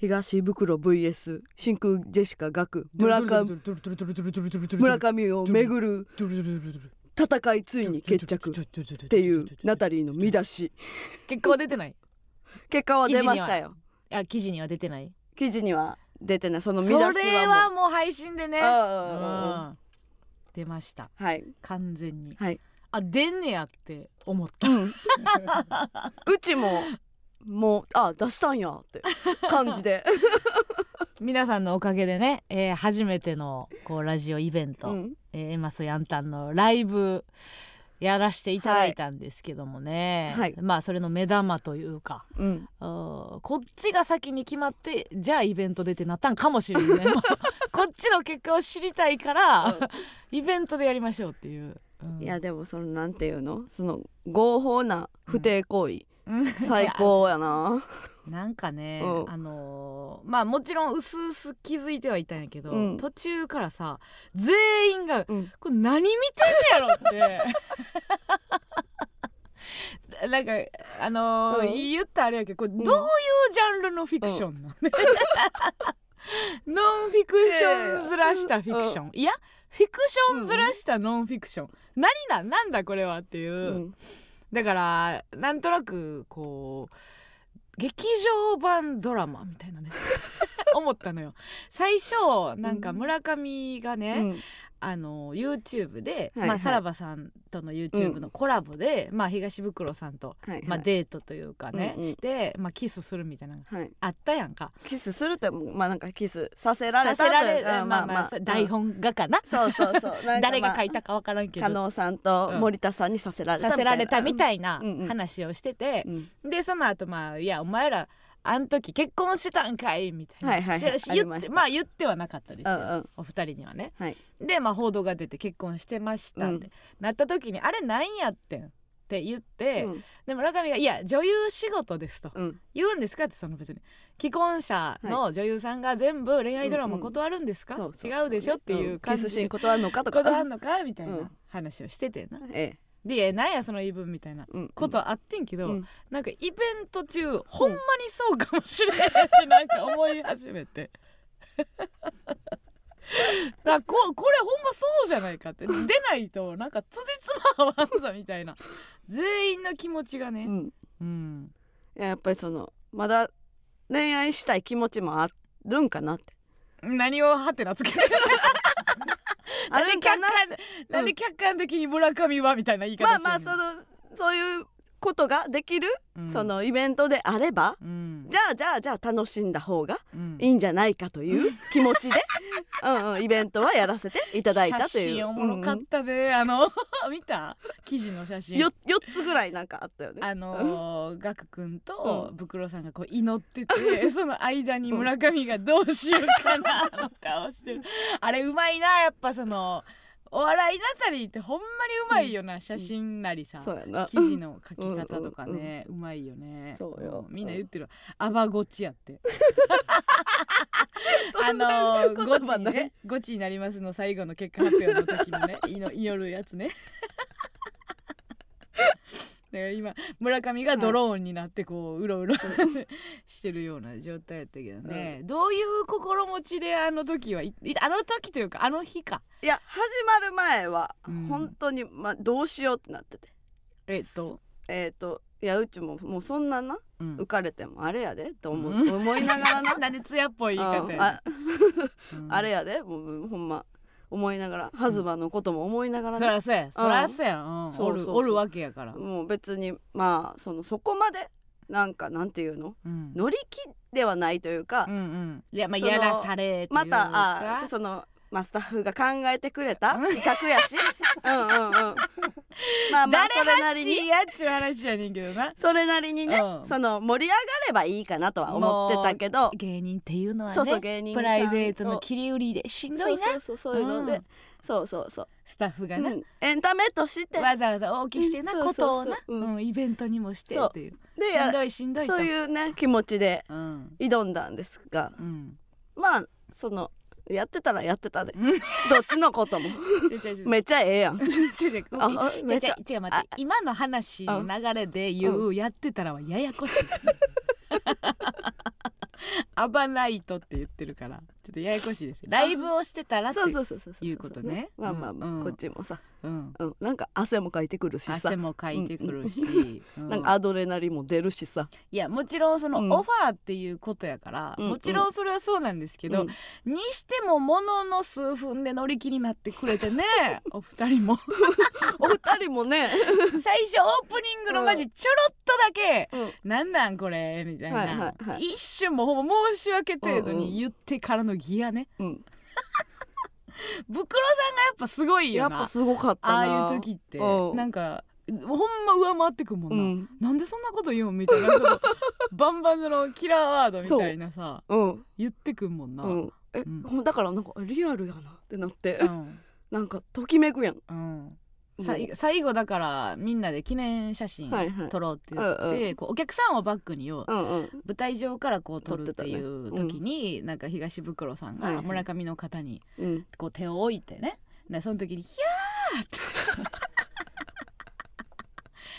東袋 VS 真空ジェシカガク村上村上をめぐる戦いついに決着っていうナタリーの見出し。結果は出てない。結果は出ましたよ。あ記事には出てない。記事には出てない。その見そ出しれはもはもう配信でね。出ました。あはい。完全に。はい。あ出んねやって思った。うん。うちももうあ出したんやって感じで、皆さんのおかげでね、えー初めてのこうラジオイベント、うん、えーエマスヤンタンのライブやらしていただいたんですけどもね、はい。まあそれの目玉というかうん、こっちが先に決まってじゃあイベント出てなったんかもしれんね。こっちの結果を知りたいから、イベントでやりましょうっていう、うん。いやでもそのなんていうの？その合法な不貞行為、うん最高やな。なんかね、うん。あのーまあもちろん薄々気づいてはいたんやけど、うん。途中からさ全員がうん。これ何見てんねやろって。なんかあのーうん。言ったらあれやけどこれん。どういうジャンルのフィクションなの、ノンフィクションずらしたフィクション、いやフィクションずらしたノンフィクション、何だなんだこれはっていう、うんだからなんとなくこう劇場版ドラマみたいなね。思ったのよ。最初なんか村上がね、うんあの YouTube で、はいはい。まあ、さらばさんとの YouTube のコラボで、まあ、東袋さんと、はいはい。まあ、デートというかね、うんうん。して、まあ、キスするみたいなのがはい、あったやんか。キスするってまあなんかキスさせられたまあまあ、それ台本がかな、そうそうそう。なんか 誰が書いまたか分からんけあ加ど、納さんと森田さんにさせられたさせられたみいたいなうん。うん。話をしてて、うん。でその後まあいやお前らあん時結婚してたんかいみたいな、はいはいはい。しありましてた。言っまあ言ってはなかったですよ、うんうん。お二人にはね。はい。でまあ報道が出て結婚してましたんで、なった時にあれなんやってんって言って、うん。で村上が「いや女優仕事です」と。うん。言うんですかってその別に。既婚者の女優さんが全部恋愛ドラマ断るんですか、違うでしょっていう感ん。キスシーン断るのかとか。断るのか？みたいうなん。話をしててな、えでなんやその言い分みたいなことあってんけど、うん。なんかイベント中ほんまにそうかもしれないってなんか思い始めて。だここれほんまそうじゃないかって。出ないとなんかつじつま合わんぞみたいな。全員の気持ちがね。うん。うん。いややっぱりそのまだ恋愛したい気持ちもあるんかなって。何をハテナつけてあるんかななんで客観的に村上はみたいな言い方まあまあそのそういうことができる、うん。そのイベントであればうん。じゃあじゃあじゃあ楽しんだ方がうん。いいんじゃないかという 気持ちでうん、うん、イベントはやらせていただいたという。写真おもろかったで、あの 見た？記事の写真。よ4つぐらいなんかあったよね。あのー、ガク君とブクロさんがこう祈ってて、その間に村上がどうしようかなの顔してる。あれうまいなやっぱそのお笑いナタリーってほんまにうまいよな、写真なりさ記事の書き方とかね、うまいよね。そうよ。んみんな言ってるわ。アバゴチやって。あのゴチね。ゴチになりますの最後の結果発表の時のね祈祈るやつねだから今村上がドローンになってこううろうろ してるような状態やったけどね、どういう心持ちであの時はあの時というかあの日か。いや始まる前はうん。本当に、まあ、どうしようってなってて。えっと、えっ、といやうちももうそんななうん。浮かれてもあれやでと思,、うん。思いながらな。なんで艶っぽい言い方あうん。あ れやでもうほんま思いながらハズバのことも思いながらね、そらそうや。そらそうや、うん、そうそうそう。おるおるわけやから、もう別にまあそのそこまでなんかなんていうの？うん。乗り気ではないというか、うんうん。いやまあやらされというか。またあその、まあ、スタッフが考えてくれた企画やし。うんうんうん。まあまあ誰それなりに。やっちゅう話やねんけどな。それなりにね、うん。その盛り上がればいいかなとは思ってたけど。芸人っていうのはねそうそう芸人プライベートの切り売りでしんどいな。そうそうそうそういうので、うん。そうそうそう、スタッフがな、うん。エンタメとして。わざわざ大きしてなうん。ことをな。イベントにもしてっていう。でしんどいしんどいと。そういうね気持ちでうん。挑んだんですが。うん。まあそのやってたらやってたで。うん。どっちのことも。めっちゃええやん。違う違う。あ違う違う違う待って。今の話の流れで言うやってたらはややこしい。アバナイトって言ってるから。ちょっとややこしいですよ。ライブをしてたらってそうそうそうそういうことね。まあまあまあ、うんこっちもさ、うん、うん、なんか汗もかいてくるしさ。汗もかいてくるし、うん。なんかアドレナリンも出るしさ、いやもちろんそのうん。オファーっていうことやから、うんもちろんそれはそうなんですけど、うん。にしてもものの数分で乗り気になってくれてね お二人も。お二人もね、最初オープニングのマジちょろっとだけうん「なんなんこれ」みたいな、はいはいはい。一瞬もうほぼ申し訳程度に言ってからのギアね、うん、ブクロさんがやっぱすごいよな。やっぱすごかったな。ああいう時って。うん。なんかほんま上回ってくんもんな、うん。なんでそんなこと言うんみたいな。バンバンのキラーワードみたいなさうん。言ってくんもんな、うん。え、うん。ほんだからなんかリアルやなってなって、うん。なんかときめくやん。うんさい最後だからみんなで記念写真はいはい。撮ろうって言って、うんうこうお客さんをバックにようんうん。舞台上からこう撮るって撮ってたね。いう時に、なんか東袋さんはいはい。が村上の方にうん。こう手を置いてね。でその時に「ひゃー!」って「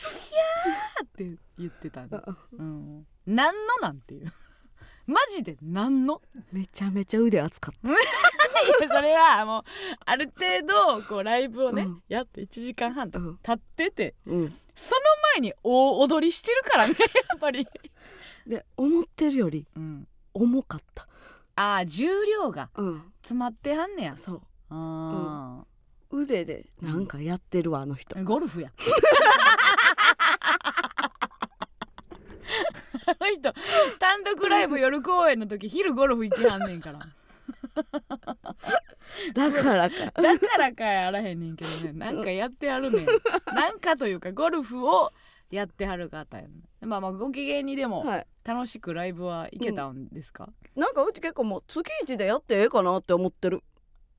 ひゃー!」って言ってたの、うん、何のなんていうマジで何の？めちゃめちゃ腕熱かっ いやそれはもうある程度こうライブをね、うん。やって1時間半た、うん。経っててうん、その前に大踊りしてるからね やっぱり、で思ってるよりうん、重かった、あー重量がうん、詰まってはんねや。そう。あ腕でなんかやってるわあの人。ー、ゴルフや あの人単独ライブ夜公演の時昼ゴルフ行きはんねんから。だからか。だからかやあらへんねんけどね。なんかやってはるねん。なんかというかゴルフをやってはる方やねん。まあまあご機嫌にでもはい。楽しくライブは行けたんですか、なんかうち結構もう月一でやってええかなって思ってる。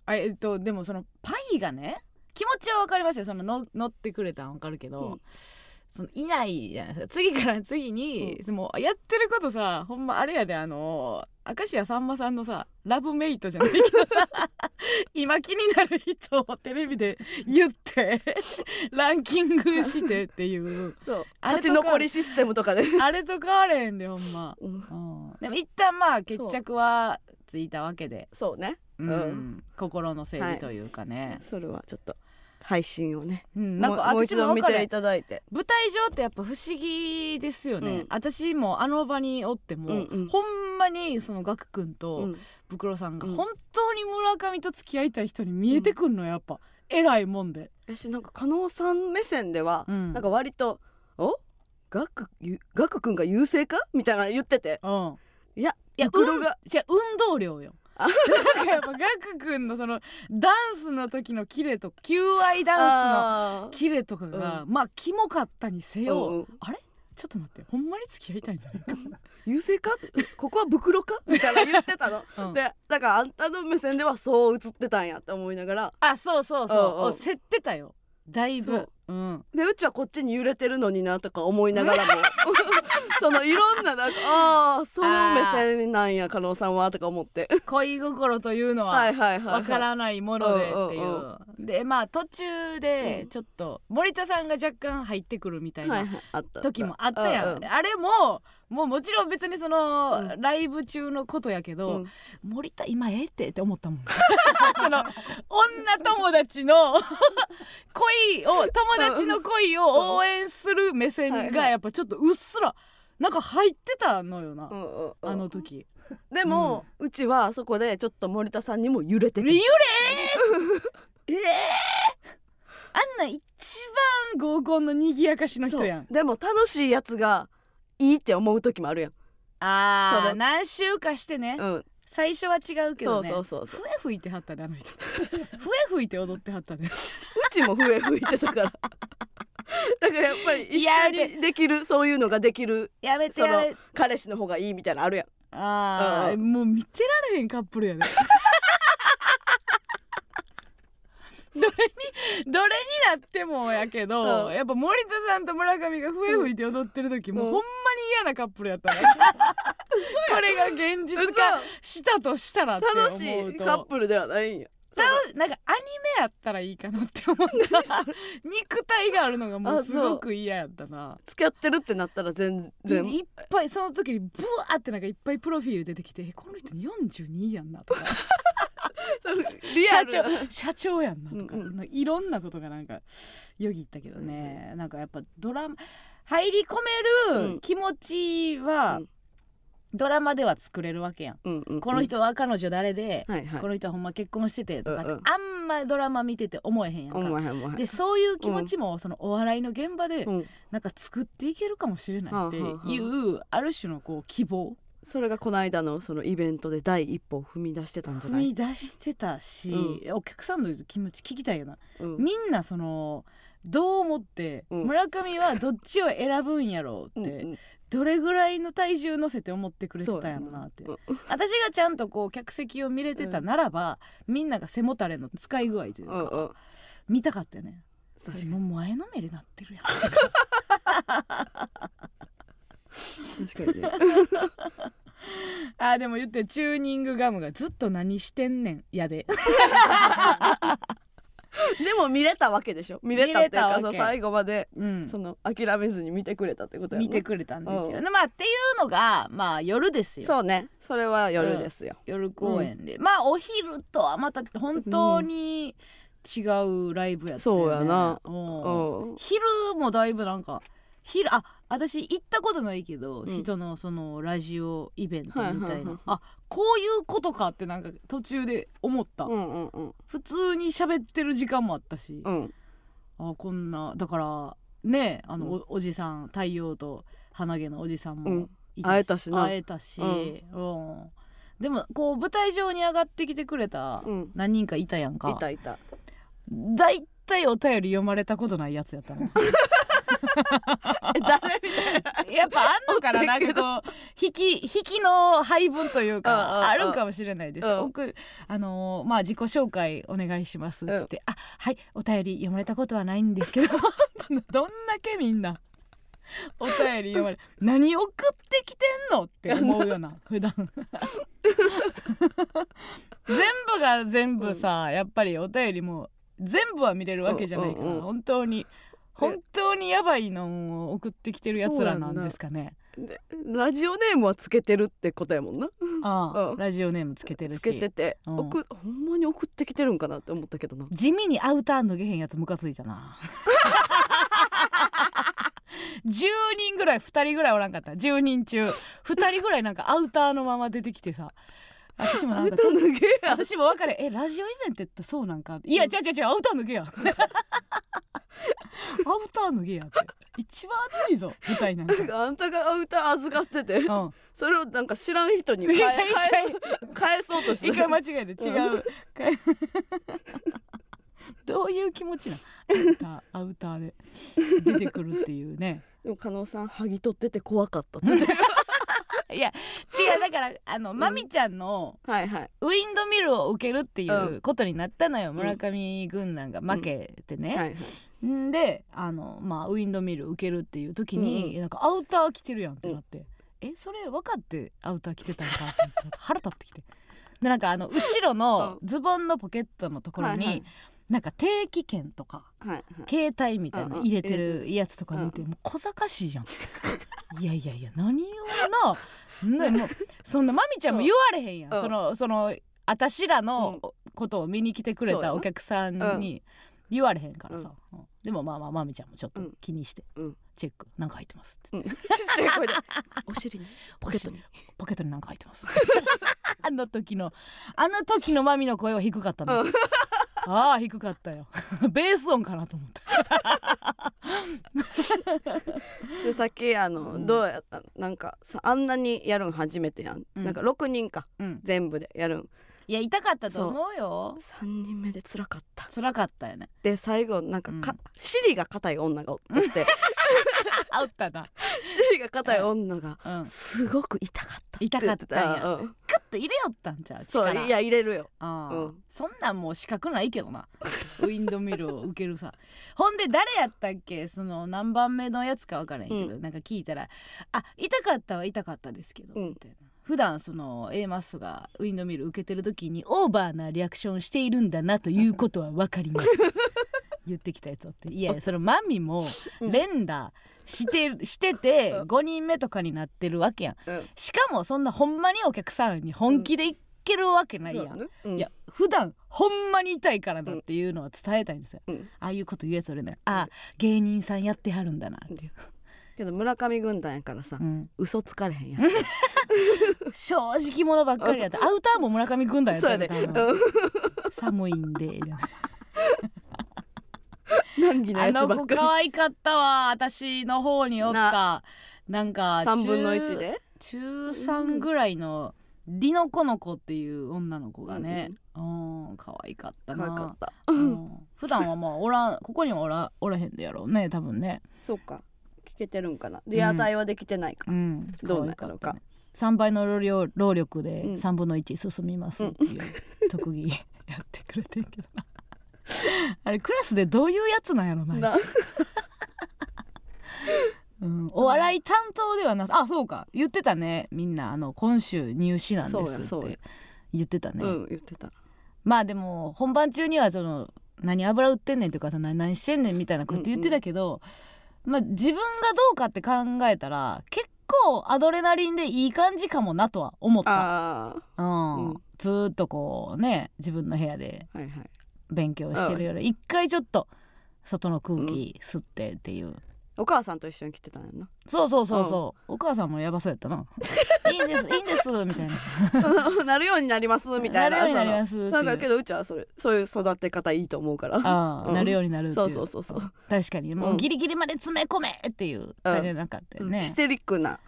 あえっとでもそのパイがね気持ちは分かりますよ。そのの乗ってくれたん分かるけど、うんそのいないじゃないですか。次から次に、もうやってることさほんまあれやであの明石家さんまさんのさラブメイトじゃないけどさ 今気になる人をテレビで言ってランキングしてっていう。そう。勝ち残りシステムとかで、あれと変われへんでほんま、うん、うん、でも一旦まあ決着はついたわけで。そう。ね。うん。うん。心の整理というかね、それはちょっと配信をね。うん、なんかもう一度見ていただいて。舞台上ってやっぱ不思議ですよね、うん私もあの場におっても、うんうん。ほんまにそのガク君うとん。ブクロさんがうん。本当に村上と付き合いたい人に見えてくんのやっぱ、偉いもんで、やしなんか加納さん目線では、うん。なんか割と「お？ガクゆガク君が優勢か?」みたいな言ってて。うん、いやいや運動量よ。あなんかやっぱガク君のそのダンスの時のキレと求愛ダンスのキレとかが、まあキモかったにせよ、うんうん。あれ？ちょっと待ってほんまに付き合いたいんじゃない？か、優勢か？ここは袋か？みたいな言ってたの、うん。でだからあんたの目線ではそう映ってたんやって思いながら。あそうそうそう、うんうん。お競ってたよだいぶ。そう。うん。でうちはこっちに揺れてるのになとか思いながらも。そのいろんななんかああその目線なんや加納さんはとか思って。恋心というのはわからないものでっていう,、でまあ途中でうん。ちょっと森田さんが若干入ってくるみたいはいな時もあったやん。あれももうもちろん別にその、うん。ライブ中のことやけど、うん。森田今ええってって思ったもん。その女 友達の恋を友達の恋を応援する目線がやっぱちょっとうっすらなんか入ってたのよな、うんうんうん。あの時。でも、うちはそこでちょっと森田さんにも揺れてて。揺れ えあんなん一番合コンの賑やかしの人やん。そう。でも楽しいやつがいいって思う時もあるやん。あー何週かしてね、うん。最初は違うけどね。そうそうそうそう。笛吹いてはったねあの人笛吹いて踊ってはったね。うちも笛吹いてたから。だからやっぱり一緒にできるそういうのができるやめてそのやめ彼氏の方がいいみたいなのあるやん。あー、うん。もう見てられへんカップルやねどれにどれになってもやけど、うん。やっぱ森田さんと村上が笛吹いて踊ってる時、もううん。ほんまに嫌なカップルやったねこれが現実化したとしたらって思うと。楽しいカップルではないんや。たなんかアニメやったらいいかなって思った。肉体があるのがもうすごく嫌やったな。付き合ってるってなったら全然。いいっぱいその時にブワーってなんかいっぱいプロフィール出てきてえこの人42やんなとか社長社長やんなとか,、うんうん。いろんなことがなんかよぎったけどね、なんかやっぱドラマ入り込めうん。る気持ちは、うん。ドラマでは作れるわけやん、うんうんうん。この人は彼女誰で、はいはい。この人はほんま結婚しててとかって、うんうん。あんまドラマ見てて思えへんやんか。でそういう気持ちもそのお笑いの現場でうん。なんか作っていけるかもしれないっていうある種のこう希望それがこの間のそのイベントで第一歩を踏み出してたんじゃ踏ない？み出してたし、お客さんの気持ち聞きたいよな。うん。みんなそのどう思って、うん。村上はどっちを選ぶんやろうって、うんうん。どれぐらいの体重乗せて思ってくれてたんやろなって、うん私がちゃんとこう客席を見れてたならば、みんなが背もたれの使い具合というか、うんうん。見たかったよね。もう前のめりなってるやん 確かにね。あーでも言ってチューニングガムがずっと何してんねん。やで。でも見れたわけでしょ。見れたっていうかそう最後までうん。その諦めずに見てくれたってことやな見てくれたんですよ、うん。でまあっていうのがまあ夜ですよ。そうね。それは夜ですよ、夜公演で、まあお昼とはまた本当に違うライブやったよね。そうやな。うんうん。昼もだいぶなんか昼あ私行ったことないけど、うん。人のそのラジオイベントみたいな、はいはいはいあこういうことかってなんか途中で思った、うんうんうん。普通に喋ってる時間もあったし、うん。あこんなだからねあの、うん。おおじさん太陽と鼻毛のおじさんもうん。い会えたしな。会えたし、うん。でもこう舞台上に上がってきてくれたうん。何人かいたやんか、いたいた。だいたいお便り読まれたことないやつやったの。え 誰みたいな。やっぱあんのかななんかこう 引き引きの配分といううんうんうん。かあるんかもしれないです。うん。僕あのーまあ自己紹介お願いします。っつって、あはいお便り読まれたことはないんですけど どんだけみんなお便り読まれ何送ってきてんのって思うよな普段。全部が全部さ、やっぱりお便りも全部は見れるわけじゃないから、うんうんうん。本当に本当にやばいのを送ってきてるやつらなんですかね。でラジオネームはつけてるってことやもんな。ああ、うん。ラジオネームつけてるし。つけてて、うん。送ほんまに送ってきてるんかなって思ったけどな。地味にアウター脱げへんやつムカついたな。10人ぐらい2人ぐらいおらんかった。10人中。2人ぐらいなんかアウターのまま出てきてさ私もなんか私も分かれえラジオイベントってそうなんか？いや違う違う違う。アウター脱げや。アウター脱げやって。一番熱いぞ。舞台なんか。なんかあんたがアウター預かってて。うん。それをなんか知らん人に返返返そうとして。一回間違えて。違う、どういう気持ちなアウターアウターで出てくるっていうね。でも加納さん剥ぎ取ってて怖かったっていや違うだからあの、まみちゃんのはいはい。ウィンドミルを受けるっていううことになったのよ、村上軍団が負けてね、はいはい。んであの、まあ、ウィンドミル受けるっていう時に、なんかアウター着てるやんってなって、えそれ分かってアウター着てたんかって思って腹立ってきて。でなんかあの後ろのズボンのポケットのところに、はいはいなんか定期券とかはいはい。携帯みたいなうんうん。入れてるやつとか見て、うもう小賢しいやん。いやいやいや何をな、ね、もうそんなまみちゃんも言われへんやん、うん。そのその私らのことを見に来てくれそうやな。たお客さんに言われへんからさ、うん。でもまあまあまみちゃんもちょっとうん。気にして、うん。チェック。なんか入ってますって。うん。ちっちゃい声で。お尻に。ポケットに。ポケットになんか入ってます。あの時のあの時のまみの声は低かったの、うんああ低かったよ。ベース音かなと思った。でさっきあの、うん。どうやったなんかさあんなにやるん初めてやん、うん。なんか6人か。うん。全部でやるんいや痛かったと思うよ。3人目で辛かった。辛かったよね。で最後なんかか、うん。尻が硬い女がおって。あったな、尻が硬い女がうん、すごく痛かった痛かったんや。って言ってグッと入れよったんちゃうそう力。いや入れるよ。ああ。うん。そんなんもう資格ないけどな。ウィンドミルを受けるさ。ほんで誰やったっけ？その何番目のやつか分からへんけど、なんか聞いたら「あ痛かったは痛かったですけど」うん。みたいな普段その A マッソがウィンドミル受けてる時にオーバーなリアクションしているんだなということは分かります。言ってきたやつおって。いやそのマミも連打してしててうん。5人目とかになってるわけやん。うん。しかもそんなほんまにお客さんに本気でいけるわけないやん、うん。いや普段ほんまに痛いからだっていうのは伝えたいんですよ、うん。ああいうこと言うやつ俺ね。ああ芸人さんやってはるんだなっていう、けど村上軍団やからさうん、嘘つかれへんやん 正直者ばっかりやった。アウターも村上軍団やっそうや寒いんで難儀なあやつばっかり。の子可愛かったわ私の方におった。なんか3分の1で？中3ぐらいのリノコの子っていう女の子がね。うん可愛かったな。可愛かった。うん。普段はまあおらんここにはおらおらへんでやろうね多分ね。そうか。聞けてるんかな。リアタイはできてないか。うん。どうなるのか。ね3倍の労量労力でうん。3分の1進みますっていう特技 やってくれてんけど。な あれクラスでどういうやつなんやろなな。うん、お笑い担当ではなあそうか。言ってたね。みんなあの今週入試なんですって言ってたね、うん言ってた。まあでも本番中にはその何油売ってんねんとかさ何何してんねんみたいなこと言ってたけど、まあ自分がどうかって考えたら結構アドレナリンでいい感じかもなとは思った、あうん。うん。ずーっとこうね自分の部屋で勉強してるより一回ちょっと外の空気吸ってっていう、お母さんと一緒に来てたんやな。そうそうそうそう、お母さんもやばそうやったな。いいんですいいんです みたいな。なるようになりますみたいな。なるようになりますなんかけどうちはそれそういう育て方いいと思うから。ああ、うん。なるようになるそうそうそうそう。確かに。もううん。ギリギリまで詰め込めっていう感じじゃなかったよね、ヒステリックな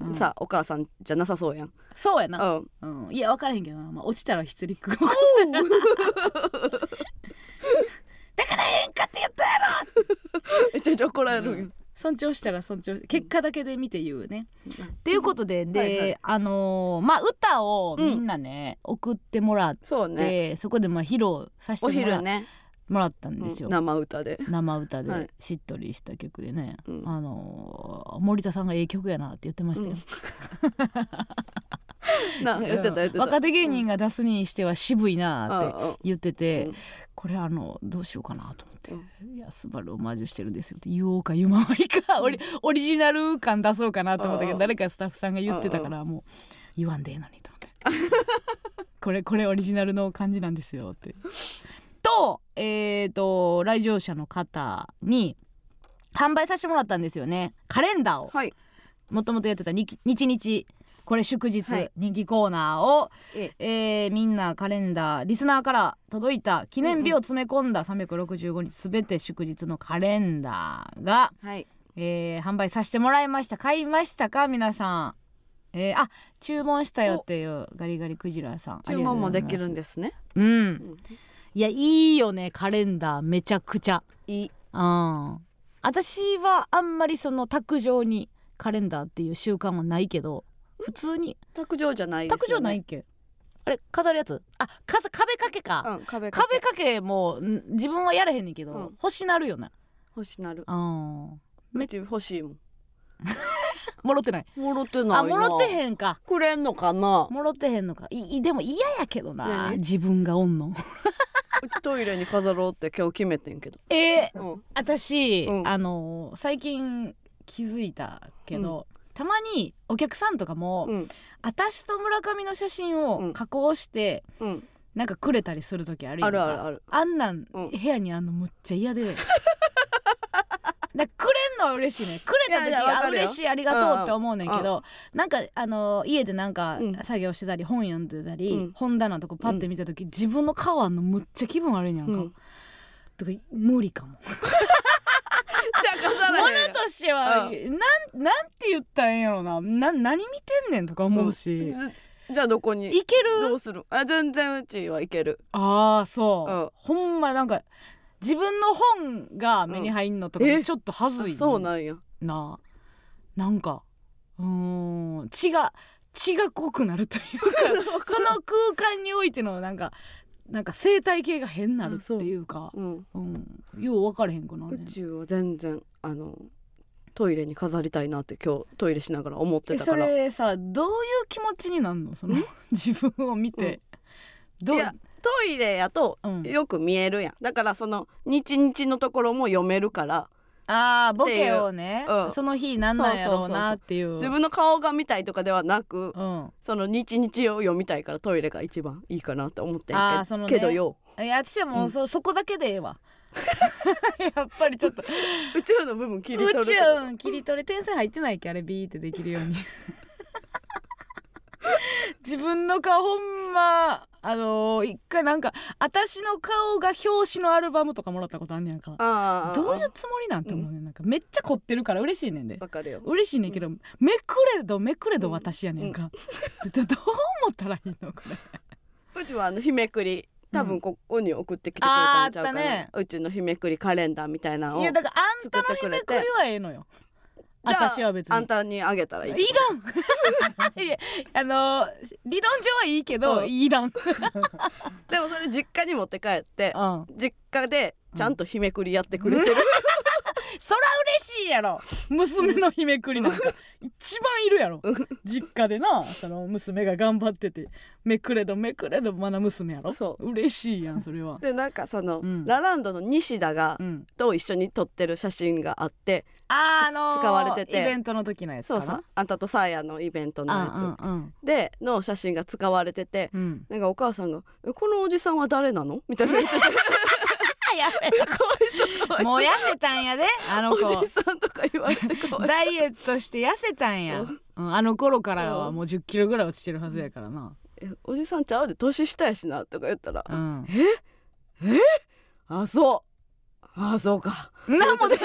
うん。さお母さんじゃなさそうやん。そうやな、うん。うん、いや分からへんけどな、まあ、落ちたらヒステリックだからええんかって言っためちゃめちゃ怒られる。ん。よ尊重したら尊重結果だけで見て言うね。っていうことでで、はいはい。あのーまあ歌をみんなね、送ってもらって、そうね。そこでまあ披露させおてもら,、昼ね。もらったんうんですよ。生歌で。生歌はい。でしっとりした曲でね、うん。あのー森田さんがええ曲やなって言ってましたよ。な言ってた言ってた。若手芸人が出すにしては渋いなってうんうん。言ってて、うんこれあのどうしようかなと思って。う「いやスバルオマージュしてるんですよ」って。言おうか言うままいいかオリオリジナル感出そうかなと思ったけうんど誰かスタッフさんが言ってたからもう言わんでええのにと思って。これこれオリジナルの感じなんですよって。とえー、と来場者の方に販売させてもらったんですよね。カレンダーを。はい。もともとやってた日日日これ祝日、はい。人気コーナーを、ええ。ーみんなカレンダーリスナーから届いた記念日を詰め込んだ365日すべて祝日のカレンダーが、はい。えー販売させてもらいました。買いましたか？皆さん、えーあ注文したよっていうガリガリクジラさん。注文もできるんでですね。うん。ん。いやいいよねカレンダーめちゃくちゃ。いい。うん。私はあんまりその卓上にカレンダーっていう習慣はないけど普通に。卓上じゃないですよね。卓上ないっけ？あれ飾るやつ？あか壁掛けか、うん壁掛け。壁掛けもん自分はやれへんねんけど、うん。欲しなるよな。星なる。うん。うち欲しいもん。もろってない？もろってないな。あもろってへんか。くれんのかな？もろってへんのか。いいでも嫌やけどな。何？自分がおんの。トイレに飾ろうって今日決めてんけど。えー、うん。私、うん。あの最近気づいたけど、たまにお客さんとかも、うん。私と村上の写真うん。を加工して、うん。なんかくれたりする時あるやんか。あるあるある。あんなん、うん。部屋にあんのむっちゃ嫌で。だくれんのは嬉しいね。くれた時あ嬉しいありがとうって思うねんけうんど、なんかあの家でなんかうん。作業してたり本読んでたり、うん。本棚とかパッて見た時、自分の顔あんのむっちゃ気分悪いねやんか、うん。とか無理かも 飾らへん物としては、なんなんて言ったんやろな。な何見てんねんとか思うし、ずじゃあどこに？いける？どうする？あ全然うちはいける。ああそう、うん。ほんまなんか自分の本が目に入んのとかちょっとはずい、そうなんや。な。なんかうーん。血が血が濃くなるというか その空間においてのなんかなんか生態系が変なるっていうか。う。ん。うん、よう分かれへんくなるね宇宙は全然あのトイレに飾りたいなって今日トイレしながら思ってたから。れさどういう気持ちになんの？その 自分を見て、どう？いやトイレやとうん。よく見えるやん。だからその日々のところも読めるから。あーボケをね、う。ん。その日なんなんやろうなっていう。自分の顔が見たいとかではなくうん。その日々を読みたいからトイレが一番いいかなって思ってんけね。けどよ。いや私はもうそ,、そこだけでええわ やっぱりちょっと。宇宙の部分切り取る宇宙うん切り取り点線入ってないっけあれビーってできるように。自分の顔ほんまあのー一回なんか私の顔が表紙のアルバムとかもらったことあんねやんか。ああどういうつもりなんて思うねん。なんかめっちゃ凝ってるから嬉しいねんで。わかるよ。嬉しいねんけど、めくれどめくれど私やねんか、ど どう思ったらいいのこれ。うちはあの日めくり多分ここに送ってきてくれたんちゃうかな、あったね。うちの日めくりカレンダーみたいなのをいやだからあんたの日めくりはええのよ。私は別に。あんたにあげたらいいいらん。いやあの理論上はいいけど、うん。いらん、うん、でもそれ実家に持って帰って実家でちゃんと日めくりやってくれてる、そら嬉しいやろ。娘の日めくりなんか。一番いるやろ。実家でなその娘が頑張ってて。めくれどめくれどまだ娘やろ。そう。嬉しいやんそれは。でなんかその、うん。ラランドの西田が、うん。と一緒に撮ってる写真があってあーあのー使われてて。イベントの時のやつそうそう。あんたとサーヤのイベントのやつ、うんうんでの写真が使われてて、うん。うんなんかお母さんが「えこのおじさんは誰なの?」みたいな。言っててあやべ もう痩せたんやであの子。おじさんとか言われてダイエットして痩せたんや、ううん、あの頃からはもう1 0キロぐらい落ちてるはずやからな、えおじさんちゃうで年下やしなとか言ったら「うん、あそう。あそうか」なんもで。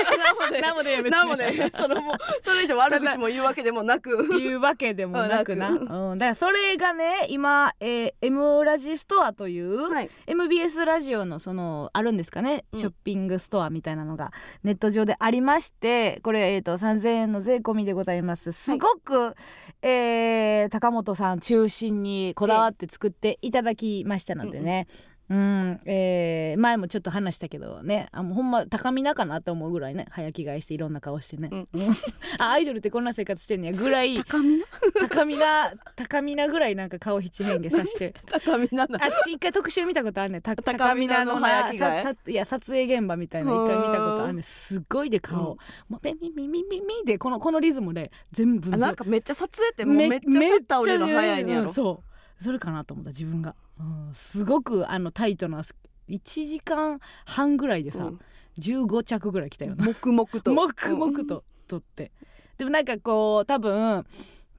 なもでなんもね そのもうそれ以上悪口も言うわけでもなく。いうわけでも なくな、なうん、だからそれがね今、えー、M ラジストアという、はい。MBS ラジオのそのあるんですかね、うん。ショッピングストアみたいなのがネット上でありましてこれ、えー、と3,000円の税込みでございます。すごく、えー高本さん中心にこだわって作っていただきましたのでね、うん。えー前もちょっと話したけどね。あもうほんま高みなかなと思うぐらいね。早着替えしていろんな顔してね、うん あアイドルってこんな生活してんねや。ぐらい。高みな？高みな高みなぐらいなんか顔七変化さして。高みな私一回特集見たことあんねん。た高見菜の早着替え。いや撮影現場みたいな一回見たことあんねん。すごいで顔、うん。もうミミミミミミでこのこのリズムで全部あなんかめっちゃ撮影ってもうめっちゃシャッター降りるの早いねやろうんそうそれかなと思った自分が、うん、すごくあのタイトな1時間半ぐらいでさ、うん。15着ぐらい来たよな。黙々と。黙々と撮って。でもなんかこう多分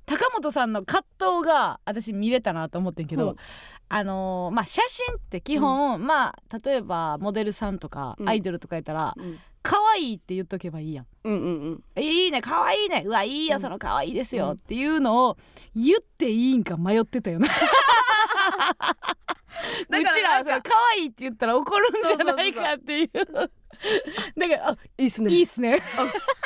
高本さんの葛藤が私見れたなと思ってんけど、うん。あのーまあ写真って基本、まあ例えばモデルさんとかうん。アイドルとかやったらうん「可愛いって言っとけばいいやん。うんうんうん。いいね可愛いね。うわいいようん。その可愛いですよ、うん。っていうのを言っていいんか迷ってたよな。うちらか可愛いって言ったら怒るんじゃないかっていう。だからあいいっすね。いいっすね。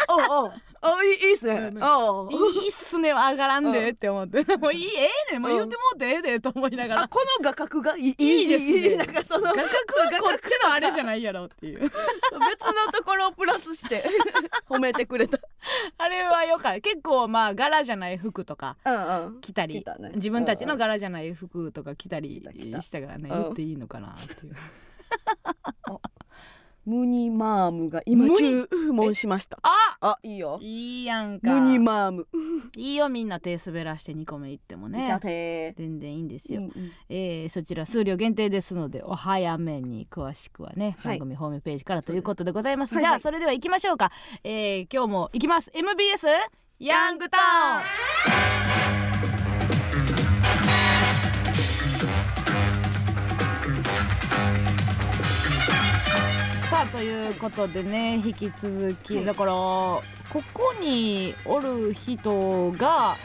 あああいいいいっすね。うんああ。いいっすね上がらんでって思って。もういいええねん。もう言ってもうてええでと思いながら。あこの画角がいい。いいですね。なんかその画角はこっちのあれじゃないやろっていう。別のところをプラスして 褒めてくれた。あれはよかった。結構まあ柄じゃない服とかうんうん。着たり自分たちの柄じゃない服とか着たりしたからね。うん。言っていいのかなっていうムニマームが今注文しました。あ！あいいよ。いいやんか。ムニマーム。いいよみんな手滑らして2個目いってもね。全然いいんですよ、うんうん。えーそちら数量限定ですのでお早めに詳しくはね、はい。番組ホームページからということでございます。はい。はいじゃあそれでは行きましょうか、えー今日も行きます。MBS ヤングタウンさあということでね引き続き、はい。だからここにおる人が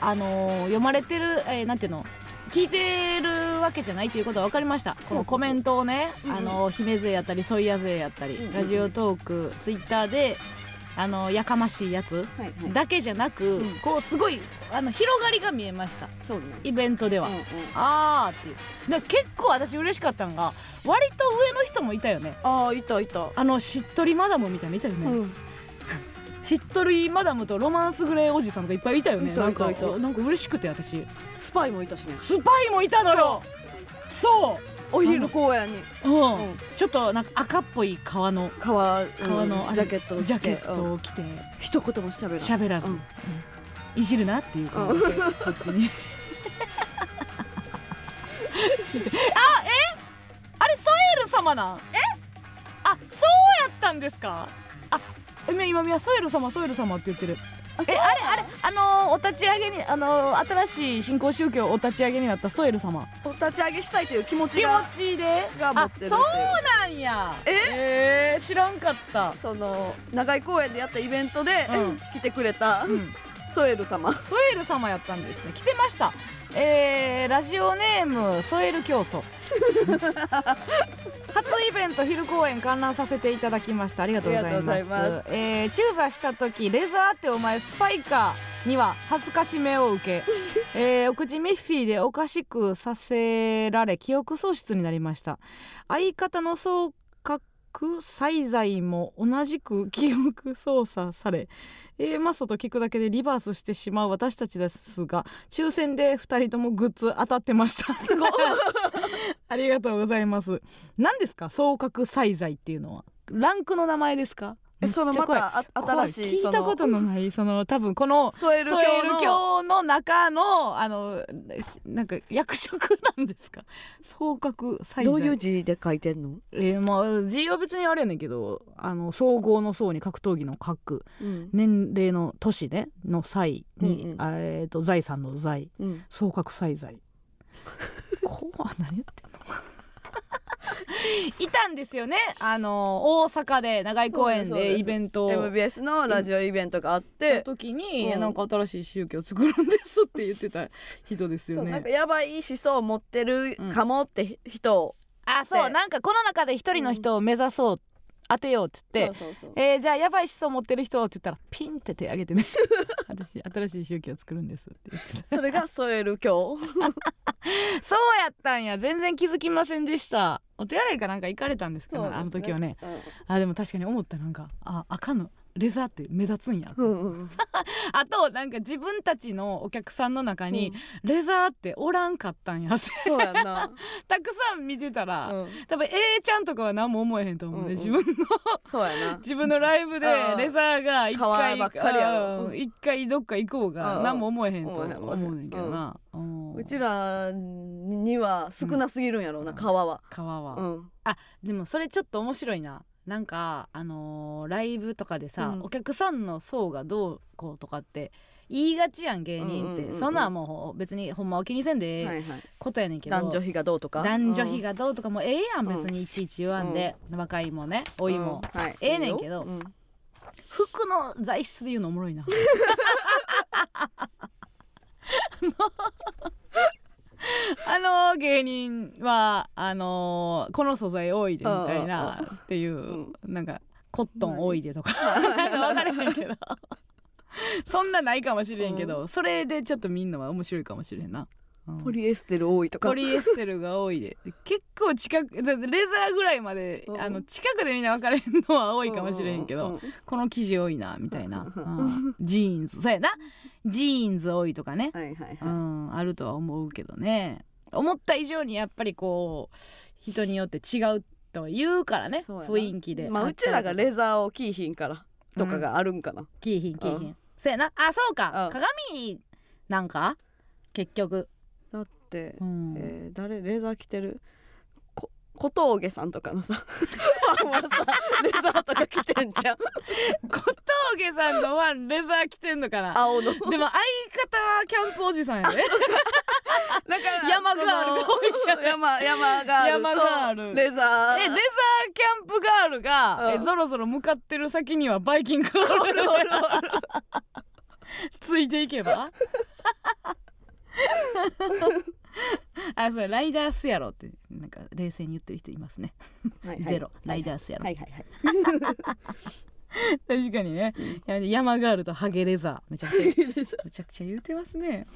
あのー読まれてる、えーなんていうの？聞いてるわけじゃないということは分かりました。このコメントをね、うんうん。あの姫勢やったりソイヤ勢やったり、うんうんうん。ラジオトークツイッターであのやかましいやつはいはい。だけじゃなく、うん。こうすごいあの広がりが見えました。そうね。イベントでは、うんうん。あーっていう。で結構私嬉しかったのが割と上の人もいたよね。ああいたいた。あのしっとりマダムみたいないたよね、うん。しっとりマダムとロマンスグレーおじさんとかいっぱいいたよね。いたなんかいた。いたなんか嬉しくて私。スパイもいたしね。スパイもいたのよ。そうお昼公園に。うん。うん。ちょっとなんか赤っぽい革の革革のジャケットを着て。ジャケットうんを着て一言も喋らん喋らず、うん。うんいじるなっていう感じでこっちに。あえ？あれソエル様なん？え？あそうやったんですか？あ今今今ソエル様ソエル様って言ってる。えあれあれあのーお立ち上げにあのー新しい新興宗教お立ち上げになったソエル様。お立ち上げしたいという気持ち気が持ちで。が持ってるそうなんや。えー、知らんかった。その長井公園でやったイベントで、うん来てくれた。うんソエル様。ソエル様やったんですね。来てました。えー、ラジオネームソエル教祖 初イベント昼公演観覧させていただきました。ありがとうございます。まえー、中座した時レザーってお前スパイカーには恥ずかしめを受け、えー、お口ミッフィーでおかしくさせられ記憶喪失になりました。相方の総括栽財も同じく記憶操作され A マストと聞くだけでリバースしてしまう私たちですが抽選で2人ともグッズ当たってました。すごい。ありがとうございます。何ですか？総格栽財っていうのは。ランクの名前ですか？えそのまたあ新しい怖聞いたことのない その多分このソエルソエル教の。中のあのしなんか役職なんですか？総格栽財どういう字で書いてんの、えー、まあ字は別にあれやねんけどあの総合の層に格闘技の格。うん。年齢の年ねの際に、うんうん。あえー、と財産の財。うん、総格歳財こう何言っ いたんですよね。あの大阪で長井公園でイベントを。MBS のラジオイベントがあって、時に、うん。なんか新しい宗教作るんですって言ってた人ですよね。なんか。やばい思想を持ってるかもって人を、あそうで。なんかこの中で一人の人を目指そう、当てようって言ってえーじゃあやばい思想持ってる人って言ったらピンって手挙げてね。私新しい宗教を作るんですって言ってそれがソエル教そうやったんや。全然気づきませんでした。お手洗いかなんか行かれたんですかね。あの時はね。あでも確かに思った。なんかあ赤のレザーって目立つんや、うんうんうん。あとなんか自分たちのお客さんの中に、レザーっておらんかったんやって。そうやんな、たくさん見てたら、うん、多分 A ちゃんとかは何も思えへんと思うね、うんうん。自分の。そうやな。自分のライブでうん。レザーが一回いばっかりやろ。うん一回どっか行こうがうん。何も思えへんと思うねんけどな、うん。うちらには少なすぎるんやろうな、うん。皮は、川は、うん、でもそれちょっと面白いななんかあのーライブとかでさ、うん。お客さんの層がどうこうとかって言いがちやん芸人って、うんうんうんうん。そんなんもう別にほんまは気にせんでええはいはい。ことやねんけど、男女比がどうとか？男女比ががどうとかもええやん別にいちいち言わんで、若いもね。老いも、はい、ええねんけど。服の材質で言うのおもろいな あの芸人はあのーこの素材多いでみたいなっていうなんかコットン多いでとか なんか分からへんけど。そんなないかもしれんけど、それでちょっと見んのは面白いかもしれんな。うん。ポリエステル多いとか。ポリエステルが多いで結構近くだってレザーぐらいまで、うん。あの近くでみんな分からへんのは多いかもしれへんけど、うんうんこの生地多いなみたいな、ううんジーンズ。そうやな。ジーンズ多いとかね、はいはいはい、うん、あるとは思うけどね。思った以上にやっぱりこう人によって違うとは言うからね雰囲気で。まあうちらがレザーを着いひんからとかがあるんかな、キーヒンキーヒうンそうやな。あそうか。うん。鏡なんか？結局、うん。えー誰レザー着てる？こ小峠さんとかのさファンはさレザーとか着てんじゃん。小峠さんのファンレザー着てんのかな？青の。でも相方はキャンプおじさんやで。だから山ガールが多いじゃん。山山ガールと山ガール。レザー。えレザーキャンプガールが、うん。えそろそろ向かってる先にはバイキングが ついていけば？あそうライダースやろってなんか冷静に言ってる人いますね、はいはい。ゼロ。ライダースやろ、はいはいはい。確かにね、いや山ガールとハゲレザー。めちゃくちゃめちゃくちゃ言うてますね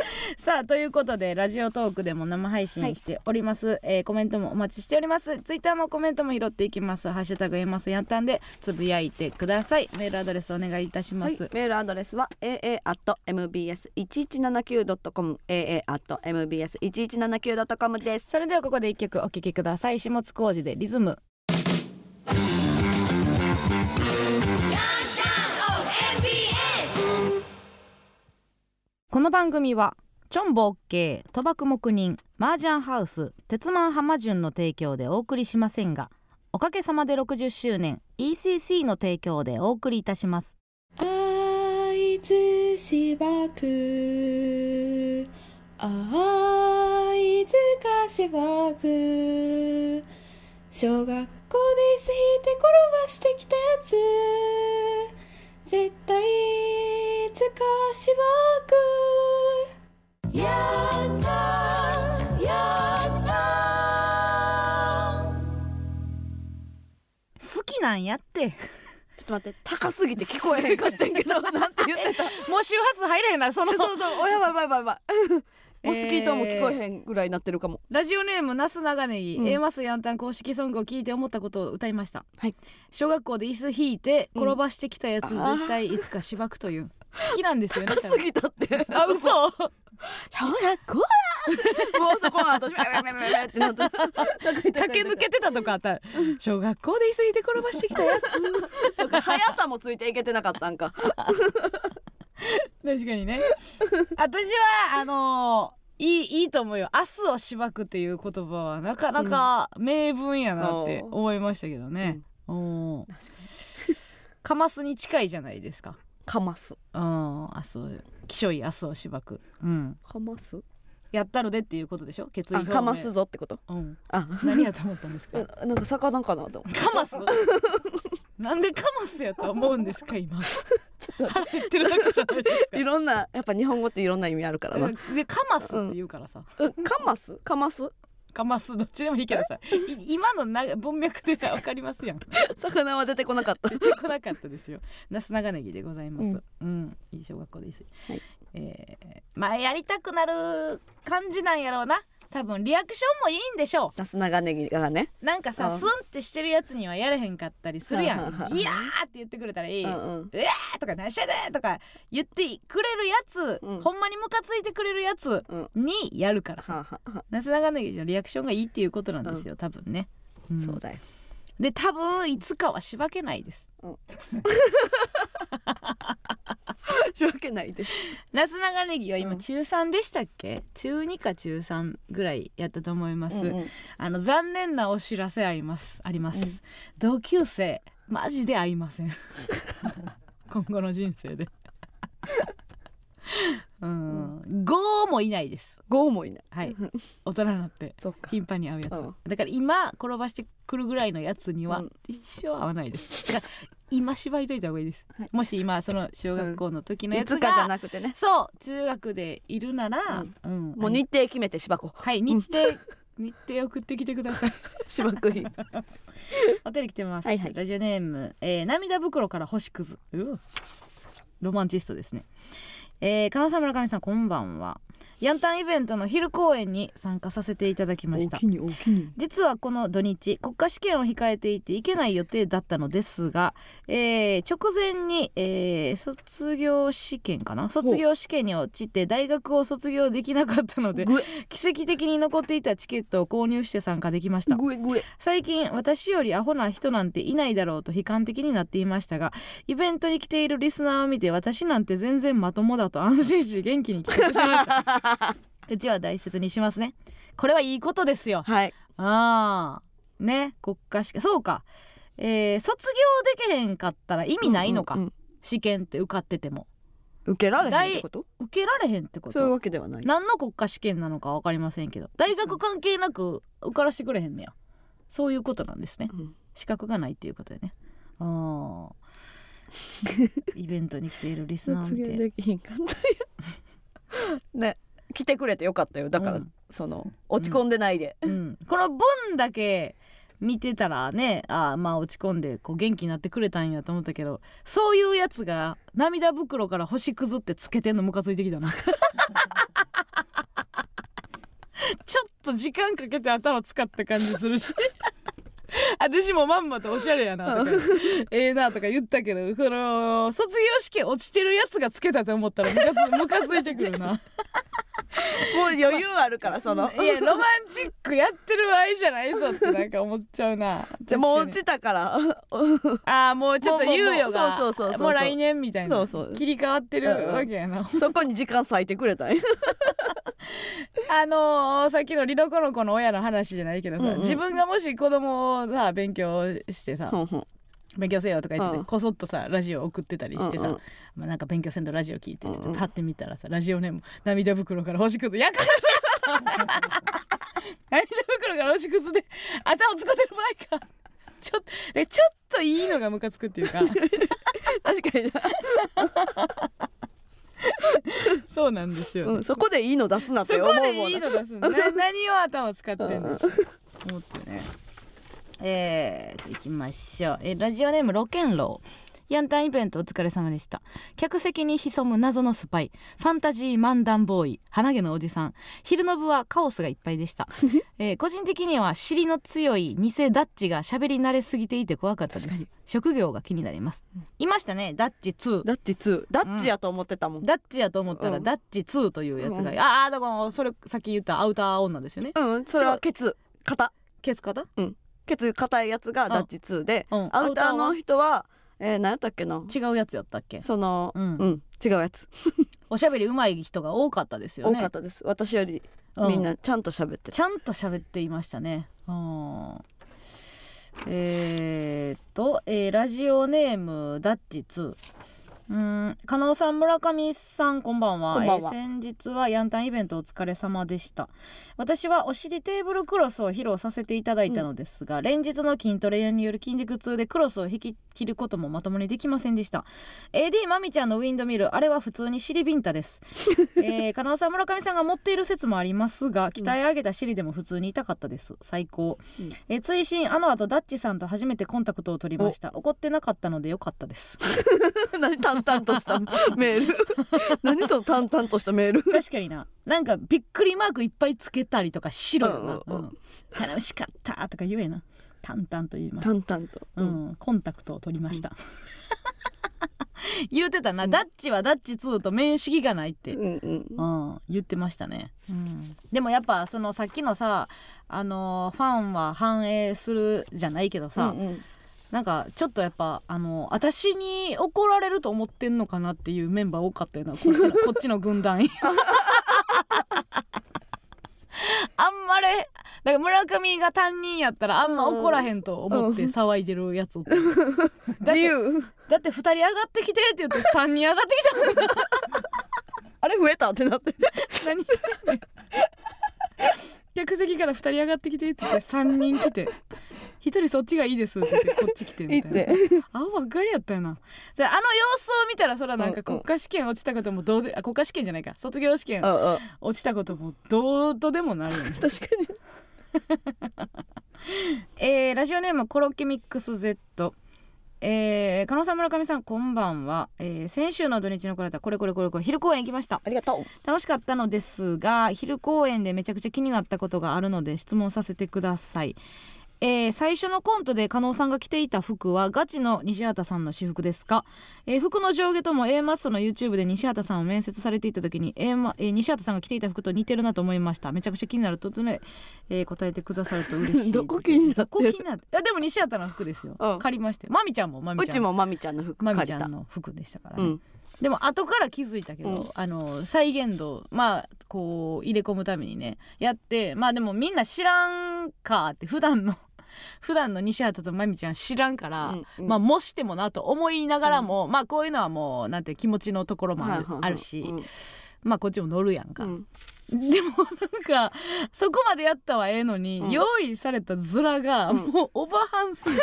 さあということでラジオトークでも生配信しております、えーコメントもお待ちしております。ツイッターのコメントも拾っていきます。ハッシュタグエマスやったんでつぶやいてください。メールアドレスお願いいたしまはい。す、、メールアドレスは aa.mbs1179.com aa.mbs1179.com です。それではここで一曲お聴きください。下津工事でリズムこの番組はチョンボッケー賭博黙認麻雀ハウス鉄マン浜順の提供でお送りしませんがおかげさまで60周年 ECC の提供でお送りいたします。会津芝区会津か芝区小学校でついて転ばしてきたやつ絶対つか芝区やったやった。好きなんやって。ちょっと待って 高すぎて聞こえへんかったんけどなんて言ってた？もう周波数入れへんなその。そうそうおやばいやばいやばい。やばいモスキートも聞こえへんぐらいになってるかも、ラジオネームなす長ネギ、うん。A マスヤンタン公式ソングを聞いて思ったことを歌いました、はい。小学校で椅子引いてうん転ばしてきたやつ、あー。絶対いつかしばくという好きなんですよね高すぎたって。あ嘘。小学校やもうそこの後メメメメメってなった駆け抜けてたとかあった。小学校で椅子引いて転ばしてきたやつ。とか速さもついていけてなかったんか。確かにね。私はあのーいいいいと思うよ。明日をしばくっていう言葉はなかなか名文やなって思いましたけどね、おー。カマスに近いじゃないですかかます。うん明日をきしょい明日をしばくうん。かます？やったるでっていうことでしょ？決意表明。あかますぞってこと？うん。あ。何やと思ったんですか？えなんか魚かなと思って。カマスなんでカマスやと思うんですか今？腹減ってるだけじゃないですか。いろんなやっぱ日本語っていろんな意味あるからな、うん。でカマスって言うからさ、うん。かます？かます？カマスどっちでもいいけどさ。い今のな文脈で分かりますやん。魚は出てこなかった。出てこなかったですよ。なす長ネギでございます。ううん。ん、いい小学校です、はい。えーまあやりたくなる感じなんやろうな多分リアクションもいいんでしょナス長ネギがね。うなんかさうん。スンってしてるやつにはやれへんかったりするやん「いやー!」って言ってくれたらいい、ううん。わうんーとか「何してんねん!」とか言ってくれるやつ、うん。ほんまにムカついてくれるやつうん。にやるからさ、はあはあはなす長ネギのリアクションがいいっていうことなんですよ、多分ね、そうだよ。で多分いつかはしばけないです しわけないです。なす長ネギは今うん。中3でしたっけ、中2か中3ぐらいやったと思います、うんうん。あの残念なお知らせあります。あります、うん。同級生マジで会いません。今後の人生でうん。5もいないですゴーもいないはい大人になって頻繁に会うやつ、うん。だから今転ばしてくるぐらいのやつには一生会わないですだから今縛りといた方がいいです、はいもし今その小学校の時のやつが、いつかじゃなくてねそう中学でいるなら、うん。もう日程決めてしばこはい日程、日程送ってきてくださいしばくいお便り来てます、はいはいラジオネーム、えー涙袋から星屑ロマンチストですねえー、金沢村上さんこんばんは。ヤンタンイベントの昼公演に参加させていただきました。実はこの土日国家試験を控えていて行けない予定だったのですが、えー直前に、えー卒業試験かな？卒業試験に落ちて大学を卒業できなかったので奇跡的に残っていたチケットを購入して参加できました。最近私よりアホな人なんていないだろうと悲観的になっていましたがイベントに来ているリスナーを見て私なんて全然まともだと安心し元気に帰国しました うちは大切にしますね。これはいいことですよ。はい。ああね。国家試験。そうか。えー卒業できへんかったら意味ないのか、うんうん試験って受かってても。うん受けられへんってこと？受けられへんってこそういうとわけではない。何の国家試験なのか分かりませんけど大学関係なく受からしてくれへんねや。そういうことなんですね。うん。資格がないっていうことでね。あー。イベントに来ているリスナーを見て。卒業できひんかったんや。ね来てくれてよかったよ。だから、うん。その落ち込んでないで、うん、この分だけ見てたらねあーまあ落ち込んでこう元気になってくれたんやと思ったけどそういうやつが涙袋から星屑ってつけてんのムカついてきたな。と時間かけて頭使った感じするし。私もまんまとおしゃれやなとかええなとか言ったけどその卒業試験落ちてるやつがつけたと思ったらムカついてくるなもう余裕あるからその。いやロマンチックやってる場合じゃないぞってなんか思っちゃうな。でもう落ちたから。ああもうちょっと猶予がそうそうそうもう来年みたいな。そうそう。切り替わってるわけやな、そこに時間割いてくれたんや。あのーさっきのリロコの子の親の話じゃないけどさ、うんうん。自分がもし子供をさ勉強してさ、ほんほん勉強せよとか言ってて、うん。こそっとさラジオ送ってたりしてさ、うんうん。まあ、なんか勉強せんとラジオ聞いてって言ってうんうん。パッて見たらさラジオネーム涙袋から星屑やかましい。涙袋から星屑で頭使ってる場合かちょっとでちょっといいのがムカつくっていうか。確かにな、そうなんですよ、うん、そこでいいの出すなってそこ思うもんな。でいいの出すの な何を頭使ってんの思ってねえー、行きましょう、えーラジオネームロケンロー。ヤンタンイベントお疲れ様でした。客席に潜む謎のスパイ。ファンタジー漫談ボーイ。鼻毛のおじさん。昼の部はカオスがいっぱいでした、えー個人的には尻の強い偽ダッチが喋り慣れすぎていて怖かったです。職業が気になります、いましたね。ダッチ2ダッチ2ダッチやと思ってたもん、ダッチやと思ったら、うん。ダッチ2というやつが、うんああだからそれさっき言ったアウター女ですよね。うん、それはケツ。肩。消す方ケツ硬いやつがダッチ2で、うん。アウターの人はえー、何やったっけな？違うやつやったっけ？そのううん。ん、違うやつ、おしゃべり上手い人が多かったですよね。多かったです。私よりうん。みんなちゃんと喋ってちゃんと喋っていましたね。うん。えー、っと、えーラジオネームダッチ2うん加納さん村上さんこんばんは。こんばんは。えー先日はヤンタンイベントお疲れ様でした。私はお尻テーブルクロスを披露させていただいたのですが、連日の筋トレによる筋肉痛でクロスを引き切ることもまともにできませんでした。AD まみちゃんのウィンドミルあれは普通に尻ビンタです、えー、加納さん村上さんが持っている説もありますが鍛え上げた尻でも普通に痛かったです。最高、うん。えー追伸あの後ダッチさんと初めてコンタクトを取りました。怒ってなかったのでよかったです。何淡々としたメール。何その淡々としたメール。確かにな。なんかびっくりマークいっぱいつけたりとかしろよな、うんうんうん。楽しかったとか言えな。淡々と言います。淡々と、うん、コンタクトを取りました、言うてたな、ダッチはダッチ2と面識がないって、うんうんうん、言ってましたね、うん、でもやっぱそのさっきのさあのファンは反映するじゃないけどさ、うんうんなんかちょっとやっぱあの私に怒られると思ってんのかなっていうメンバー多かったよな。こっちの こっちの軍団。あんまりだから村上が担任やったらあんま怒らへんと思って騒いでるやつおって。自由。だって2人上がってきてって言って3人上がってきたあれ増えたってなって何してんねん。客席から2人上がってきてって言って3人来て1人そっちがいいですって言ってこっち来てみたいな。青ばっかりやったよな。じゃああの様子を見たらそらなんか国家試験落ちたこともどうであ国家試験じゃないか。卒業試験落ちたこともどうとでもなるよね。確かに。えーラジオネームコロッケミックス Z えー、加納さん村上さんこんばんは、えー先週の土日のこれたこれこれこれこれ昼公演行きました。ありがとう。楽しかったのですが昼公演でめちゃくちゃ気になったことがあるので質問させてください、えー最初のコントで加納さんが着ていた服はガチの西畑さんの私服ですか、えー服の上下とも A マッソの YouTube で西畑さんを面接されていた時に、A マえー西畑さんが着ていた服と似てるなと思いました。めちゃくちゃ気になるとね、えー答えてくださると嬉しいどこ気になってる？どこ気になっていやでも西畑の服ですよ、うん。借りまして。まみちゃんもまみちゃん。うちもまみちゃんの服まみ借りたちゃんの服でしたからね、うん。でも後から気づいたけど、うん。あの再現度まあこう入れ込むためにねやってまあでもみんな知らんかって普段の普段の西畑とまみちゃん知らんから、うんうん。まあもしてもなと思いながらも、まあこういうのはもうなんて気持ちのところもある,、はいはいはい。あるし、うん。まあこっちも乗るやんか、うんでもなんかそこまでやったはええのに、うん。用意された面がうん。もうオバハンすぎて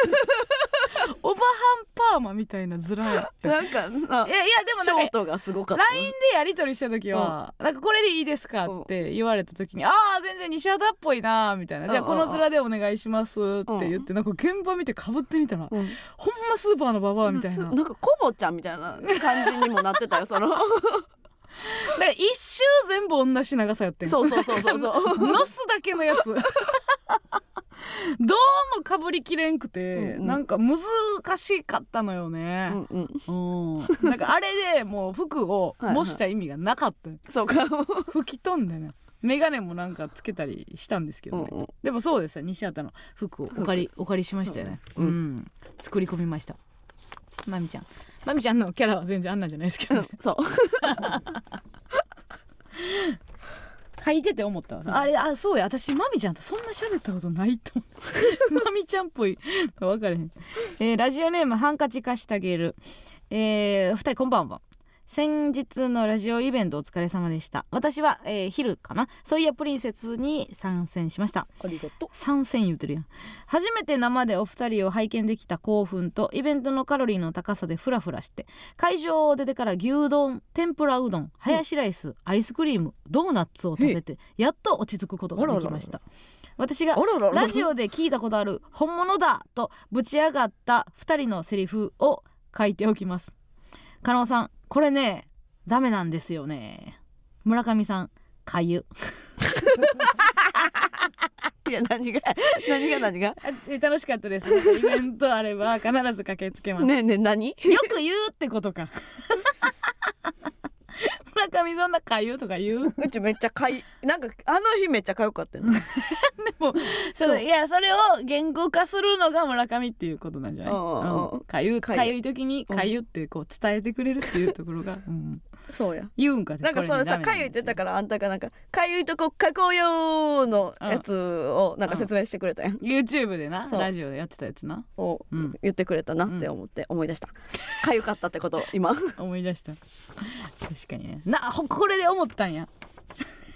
オバハンパーマみたいな面やってなんかないやいやでもなんかショートがすごかった。LINE でやり取りした時は、なんかこれでいいですかって言われた時に、ああ全然西畑っぽいなみたいな、じゃあこの面でお願いしますって言って、なんか現場見てかぶってみたら、うん。ほんまスーパーのババアみたいな。なんかコボちゃんみたいな感じにもなってたよその全部同じ長さやってんそうそうそうそうそう。のすだけのやつ。どうもかぶりきれんくて、うんうん。なんか難しかったのようね、んうん。うん、なんかあれでもう服を模した意味がなかった。そうか。吹き飛んでね。眼鏡もなんかつけたりしたんですけどね、うんうん。でもそうですよ。西畑の服をお借りお借りしましたよね。う、うん。ん。作り込みました。まみちゃん。まみちゃんのキャラは全然あんなんじゃないですけどね。そう 書いてて思ったわ、あれあそうや。私まみちゃんとそんな喋ったことないと思ってまみちゃんっぽい。分かれへん、えーラジオネームハンカチ貸してあげる。えー、二人こんばんは。先日のラジオイベントお疲れ様でした。私は、えー昼かな？そういやプリンセスに参戦しました。ありがと参戦言うてるやん。初めて生でお二人を拝見できた興奮とイベントのカロリーの高さでフラフラして会場を出てから牛丼天ぷらうどんハヤシライス、アイスクリームドーナツを食べてやっと落ち着くことができました。私がラジオで聞いたことある本物だとぶち上がった2人のセリフを書いておきます加納さんこれねダメなんですよね。村上さんかゆ。いや何が何が何が？楽しかったです。イベントあれば必ず駆けつけます、ねえねえ何？よく言うってことか村上そんなかゆとか言う？うちめっちゃかいなんかあの日めっちゃかゆかったよね。それいやそれを言語化するのが村上っていうことなんじゃない、かゆかゆかゆい時にかゆってこう伝えてくれるっていうところが、うん、そうや。言うんかなんかそれさかゆいって言ったからあんたがなんかかゆいとこ書こうよーのやつをなんか説明してくれたやん、YouTube でなラジオでやってたやつな。をうん言ってくれたなって思って思い出した。かゆかったってことを今。思い出した。確かにね。なほこれで思ったんや。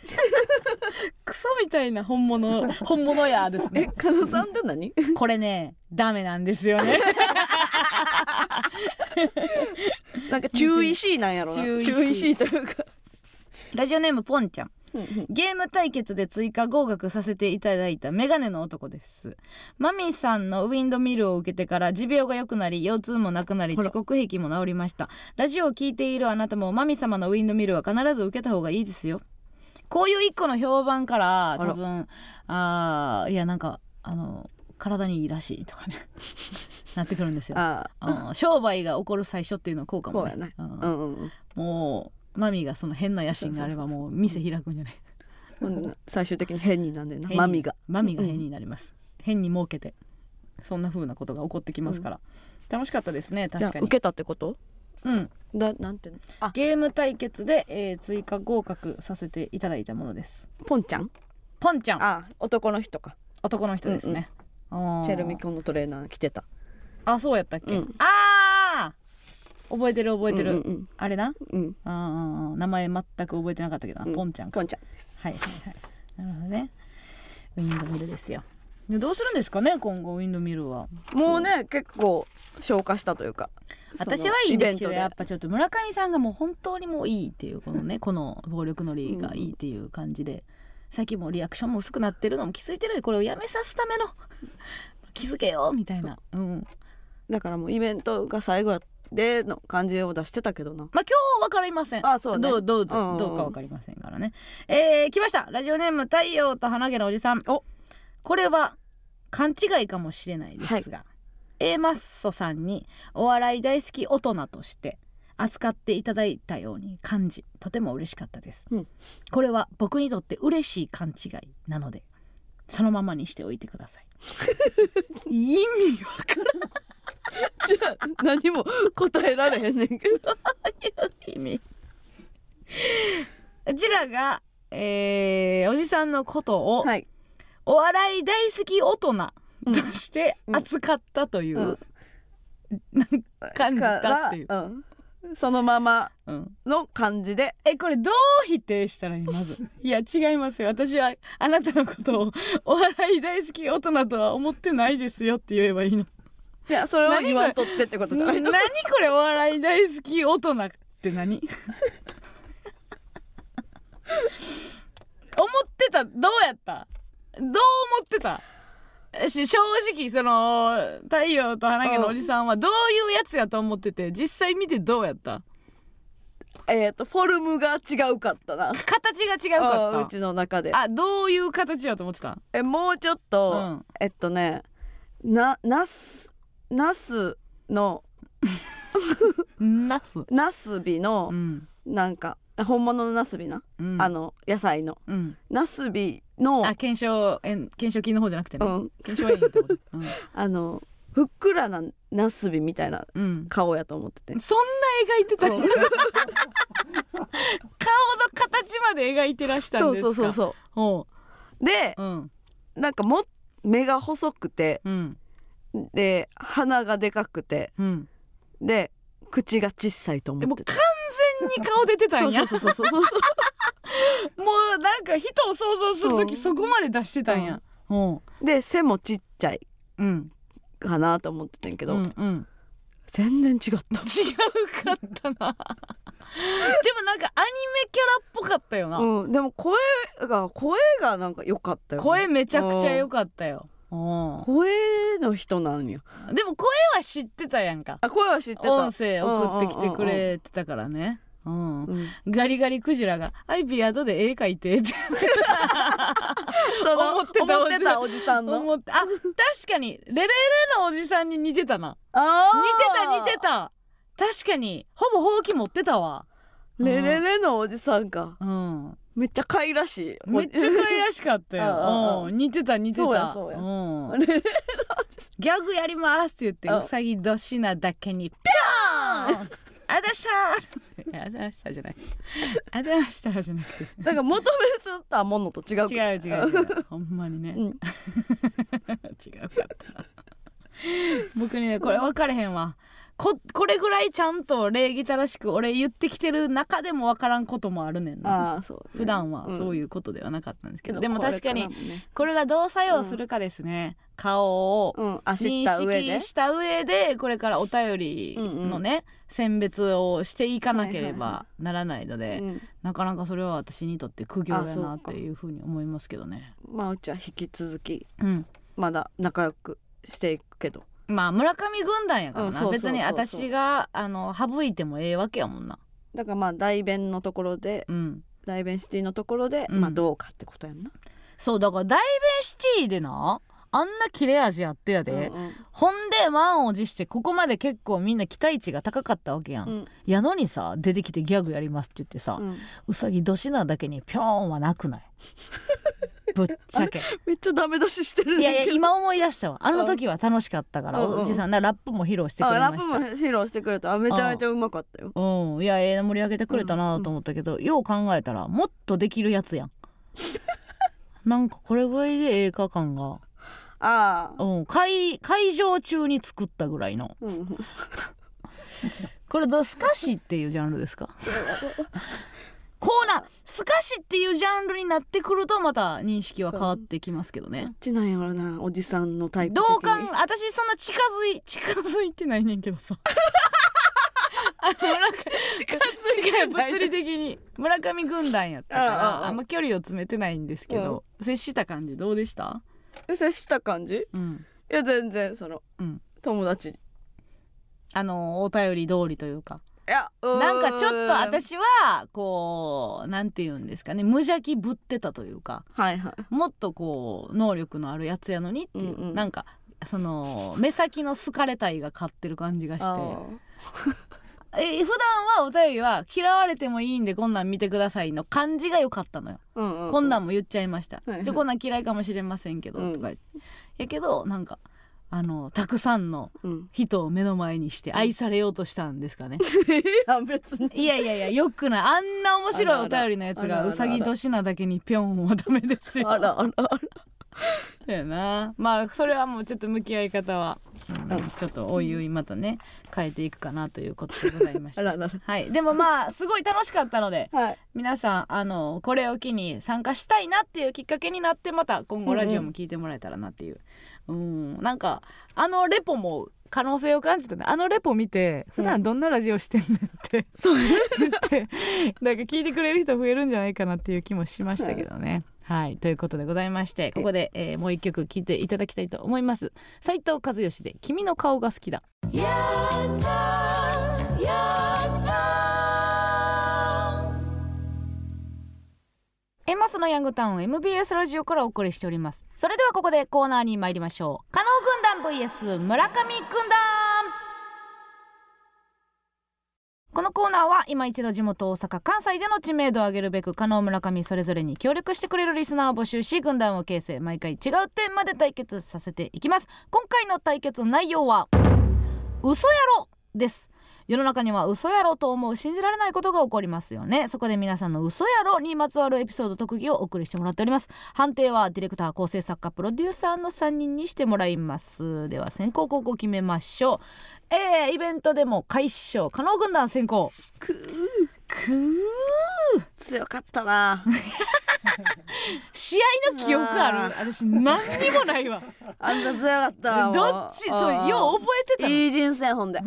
クソみたいな本物本物やですえね加納さんって何？これねダメなんですよね なんか注意しいなんやろな。注意しい。注意しいというか。ラジオネームポンちゃん。ゲーム対決で追加合格させていただいたメガネの男です。マミさんのウィンドミルを受けてから持病が良くなり腰痛もなくなり遅刻癖も治りました。ラジオを聞いているあなたもマミ様のウィンドミルは必ず受けた方がいいですよ。こういう一個の評判から。多分あーいやなんかあの体にいいらしいとかね。なってくるんですよ。あうん。商売が起こる最初っていうのはこうかもね。こうやねもうマミがその変な野心があればもう店開くんじゃない。最終的に変になんね。んなマミが。マミが変になります、変に儲けてそんな風なことが起こってきますから、楽しかったですね確かに。じゃあ受けたってこと？うん。だなんてゲーム対決で、えー追加合格させていただいたものです。ポンちゃん？ポンちゃん。あ男の人か。男の人ですね、チェルミコンのトレーナー着てた。あそうやったっけ、うん。あー！覚えてる覚えてる、うんうんあれな？うん。うんあ名前全く覚えてなかったけどな、うん。ポンちゃんか。ポンちゃん。はいはいはい。なるほどね。ウィンドミルですよ。でどうするんですかね今後ウィンドミルは。もうね結構消化したというか。私はいいんですけどやっぱちょっと村上さんがもう本当にもういいっていうこのねこの暴力のりがいいっていう感じで、最近もうリアクションも薄くなってるのも気づいてるこれをやめさすための。気づけよみたいな。う。ん。だからもうイベントが最後での感じを出してたけどな。まあ今日わかりません。あそうね。どうどうどうかわかりませんからね。えー、来ました。ラジオネーム太陽と花毛のおじさん。お。これは勘違いかもしれないですが、A マッソさんにお笑い大好き大人として扱っていただいたように感じとても嬉しかったです、うん。これは僕にとって嬉しい勘違いなのでそのままにしておいてください。意味わかじゃあ何も答えられへんねんけど。ら ん意味。うちらが、えーおじさんのことを、はい。お笑い大好き大人として扱ったという、うん。なん感じたっていう、そのままうん、の感じで。えこれどう否定したらいい？まず。いや違いますよ。私はあなたのことをお笑い大好き大人とは思ってないですよって言えばいいの。いやそれを言わんとってってことじゃない何？のこれお笑い大好き大人って何？思ってた？どうやった？どう思ってた？し正直その太陽と花毛のおじさんはどういうやつやと思ってて実際見てどうやった？えっ、とフォルムが違うかったな。形が違うかっあうちの中で。たあどういう形だと思ってた？えもうちょっと、うん。えっとねなナスナスの ナス。ナスビのうん。なんか本物のナスビな、うん。あの野菜の。うん。ナスビのあ検証炎検証菌の方じゃなくてね、うん、検証炎ってこと。うん。あのふっくらなナスビみたいなうん。顔やと思ってて。そんな描いてた。顔の形まで描いてらしたんそうですか？そうそうそほう。でう。うん。なんかも目が細くてうん。で鼻がでかくてうん。で口が小さいと思ってて。でも完全に顔出てたんや。そうそうそうそうそうもうなんか人を想像する時うんそこまで出してたんや。うん。で背もちっちゃい。うん。かなと思ってたんやけど、うんうん。全然違った。違うかったな。でもなんかアニメキャラっぽかったよな、うん、でも声が声がなんか良かったよね、声めちゃくちゃ良かったよ。うん。声の人なんや。でも声は知ってたやんか。あ声は知ってた。音声送ってきてくれてたからねうん。うんガリガリクジラが「アイビー後で絵描いて」って。その思ってたおじさん。の。思ってあ確かにレレレのおじさんに似てたな。あ似てた似てた。確かにほぼほうき持ってたわ。レレレのおじさんか。うん。めっちゃ可愛らしい。めっちゃ可愛らしかったよ。うん。似てた似てた。ギャグやりますって言ってあ。うさぎ年なだけにピョーンあだした。ーあだしたじゃない。あだしたじゃなくて。だから求めてたものと違う違う違う違う。ほんまにね、うん。違うかった。僕にねこれ分かれへんわ。ここれぐらいちゃんと礼儀正しく俺言ってきてる中でも分からんこともあるねんな。ああそう、ね、普段はそういいうことではなかったんですけど、うでも確かにこれがどう作用するかですね、顔をうん。あ知っ認識した上でこれからお便りのね、選別をしていかなけれはいはいばならないので、うん。なかなかそれは私にとって苦行だなっていうふうに思いますけどね。まあうちは引き続きうん。まだ仲良くしていくけど。まあ村上軍団やからな、別に私があの省いてもええわけやもんな。だからまあ代弁のところでうん、代弁シティのところで、うん。まあどうかってことやんな、そうだから大弁シティでなあんな切れ味あってやで、うんほんで満を持してここまで結構みんな期待値が高かったわけやん。うん。やのにさ出てきてギャグやりますって言ってさ、うん。うさぎ年なだけにピョーンはなくない ぶっちゃけ。めっちゃダメ出ししてるいやいや今今思い出したわ。あの時は楽しかったから、うんうん。おじさんなラップも披露してくあれました。ラップも披露してくれた。あめちゃめちゃうまかったよ。うん。いやええ盛り上げてくれたなと思ったけど、よう考えたらもっとできるやつやん。なんかこれぐらいでええか感が、ああ。うん、会会場中に作ったぐらいの。うんこれどうスカシっていうジャンルですか？こうなスカシっていうジャンルになってくるとまた認識は変わってきますけどね。どっちなんやろなおじさんのタイプど的に。うかん私そんな近づい近づいてないねんけどさ。あのなんか近づい物理的に。村上軍団やったかああああ。らあんま距離を詰めてないんですけど、接した感じどうでした？接した感じ？いうん。や全然その、うん。友達いあのお便り通りというか。やなんかちょっとは私はこうなんて言うんですかね無邪気ぶってたというか。いはい。もっとこう能力のあるやつやのにっていう、うんうん。なんかその目先の好かれたいが勝ってる感じがして。あえ普段はお便りは嫌われてもいいんでこんなん見てくださいの感じが良かったのよ、ーうんうん。こんなんも言っちゃいました、はいはい。じゃこんなん嫌いかもしれませんけど、うん。とかやけどなんかあのたくさんのうん。人を目の前にして愛されようとしたんですかね、いや別に。いやいやいやよくない。あんな面白いお便りのやつがうさぎ年なだけにぴょんはダメですよ。あらあらあら だよな。まあそれはもうちょっと向き合い方は、うん。ちょっとおいおいまたね変えていくかなということでございました。はい。でもまあすごい楽しかったのではい。皆さんあのこれを機に参加したいなっていうきっかけになってまた今後ラジオも聞いてもらえたらなっていう。うん。なんかあのレポも可能性を感じたね。あのレポ見て普段どんなラジオしてんねんって、そう言 ってなんか聞いてくれる人増えるんじゃないかなっていう気もしましたけどね。はい、はいということでございましてここで、えー、もう一曲聴いていただきたいと思います。斉藤和義で君の顔が好きだ。やったやった。エマスのヤングタウン MBS ラジオからお送りしております。それではここでコーナーに参りましょう。加納軍団 VS 村上軍団。このコーナーは今一度地元大阪関西での知名度を上げるべく加納村上それぞれに協力してくれるリスナーを募集し軍団を形成毎回違うテーマで対決させていきます。今回の対決内容は嘘やろです。世の中には嘘やろと思う信じられないことが起こりますよね。そこで皆さんの嘘やろにまつわるエピソード特技をお送りしてもらっております。判定はディレクター構成作家プロデューサーの3人にしてもらいます。では先行後攻決めましょう。えー、イベントでも快勝加納軍団先行。くくー。強かったな 試合の記憶ある？私何にもないわ。あんた強かったわどっち？そうよう覚えてたの。いい人生ほんで。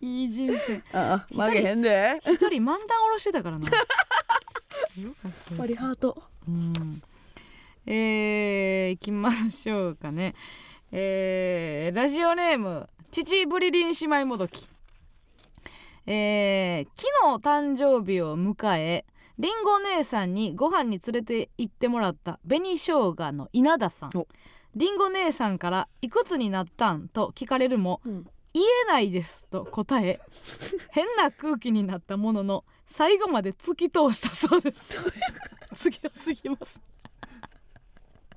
いい人生。ああ負けへんで。一人漫談下ろしてたからな。よかった。パリハートうん。えー、いきましょうかね。えー、ラジオネーム父ブリリン姉妹もどき。えー、昨日誕生日を迎えりんご姉さんにご飯に連れて行ってもらった紅生姜の稲田さん。お。りんご姉さんから「いくつになったん?」と聞かれるもうん「言えないです」と答え 変な空気になったものの最後まで突き通したそうです。次が過ぎます。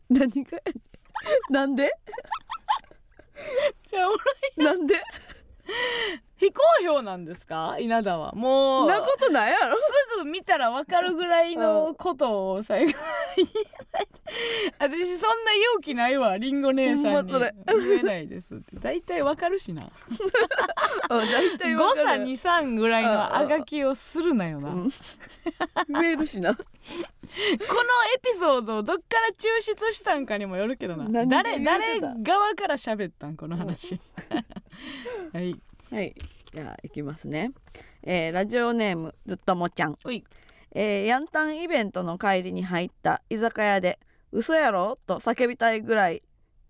何が？なんで？じゃあおらなんで？非公表なんですか？稲田は。もうなことないやろ。すぐ見たらわかるぐらいのことを最後言えない私そんな勇気ないわりんご姉さんに。言えないですって。大体わかるしな。うん大体誤差わかる。23ぐらいのあがきをするなよな、このうえるしな。エピソードをどっから抽出したんかにもよるけどな。誰誰側から喋ったん？この話。はいはい。じゃあいきますね、えーラジオネームずっともちゃん。おい。えーヤンタンイベントの帰りに入った居酒屋で「嘘やろ?」と叫びたいぐらい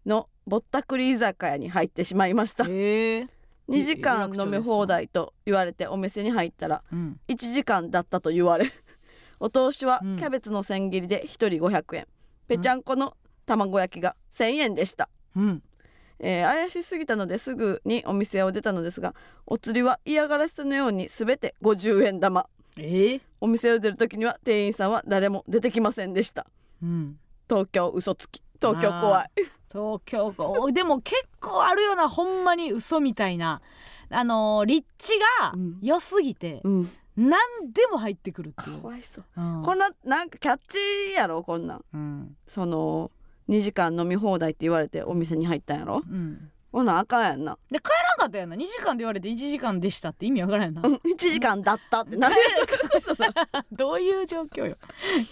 のぼったくり居酒屋に入ってしまいました。へえ2時間飲み放題と言われてお店に入ったらうん。1時間だったと言われ お通しはうん。キャベツの千切りで1人500円。ぺちゃんこの卵焼きが1000円でした、うんえー怪しすぎたのですぐにお店を出たのですがお釣りは嫌がらせのように全て50円玉。え？えお店を出る時には店員さんは誰も出てきませんでした。うん。東京嘘つき。東京怖い。東京お でも結構あるよなほんまに嘘みたいな。あのー立地がうん。良すぎて、うん。何でも入ってくるってかいう、わいそううん。こんななんかキャッチーやろこんなん。うん。その2時間飲み放題って言われてお店に入ったんやろ？うん、こんなんあかんやんな。で帰らんかったやんな。2時間で言われて1時間でしたって意味わからんやんな。うん。1時間だったってなる。どういう状況よ。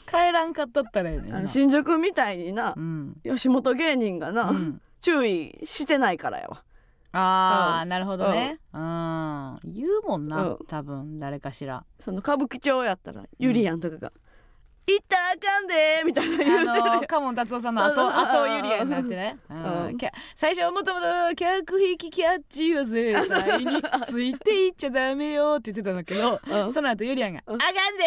帰らんかったったらやねん新宿みたいになうん、吉本芸人がな、うん、注意してないからやわ。あー、うん。なるほどね。うん。言うもんな、うん。多分誰かしら。その歌舞伎町やったらゆりやんとかが「行ったらあかんで」みたいな言うてる。あのカモン達夫さんの後 うん後ユリアになってね、うん。最初はもともと客引きキャッチは絶対についていっちゃダメよって言ってたんだけど、うん。その後ユリアンが「あうん。かんで!」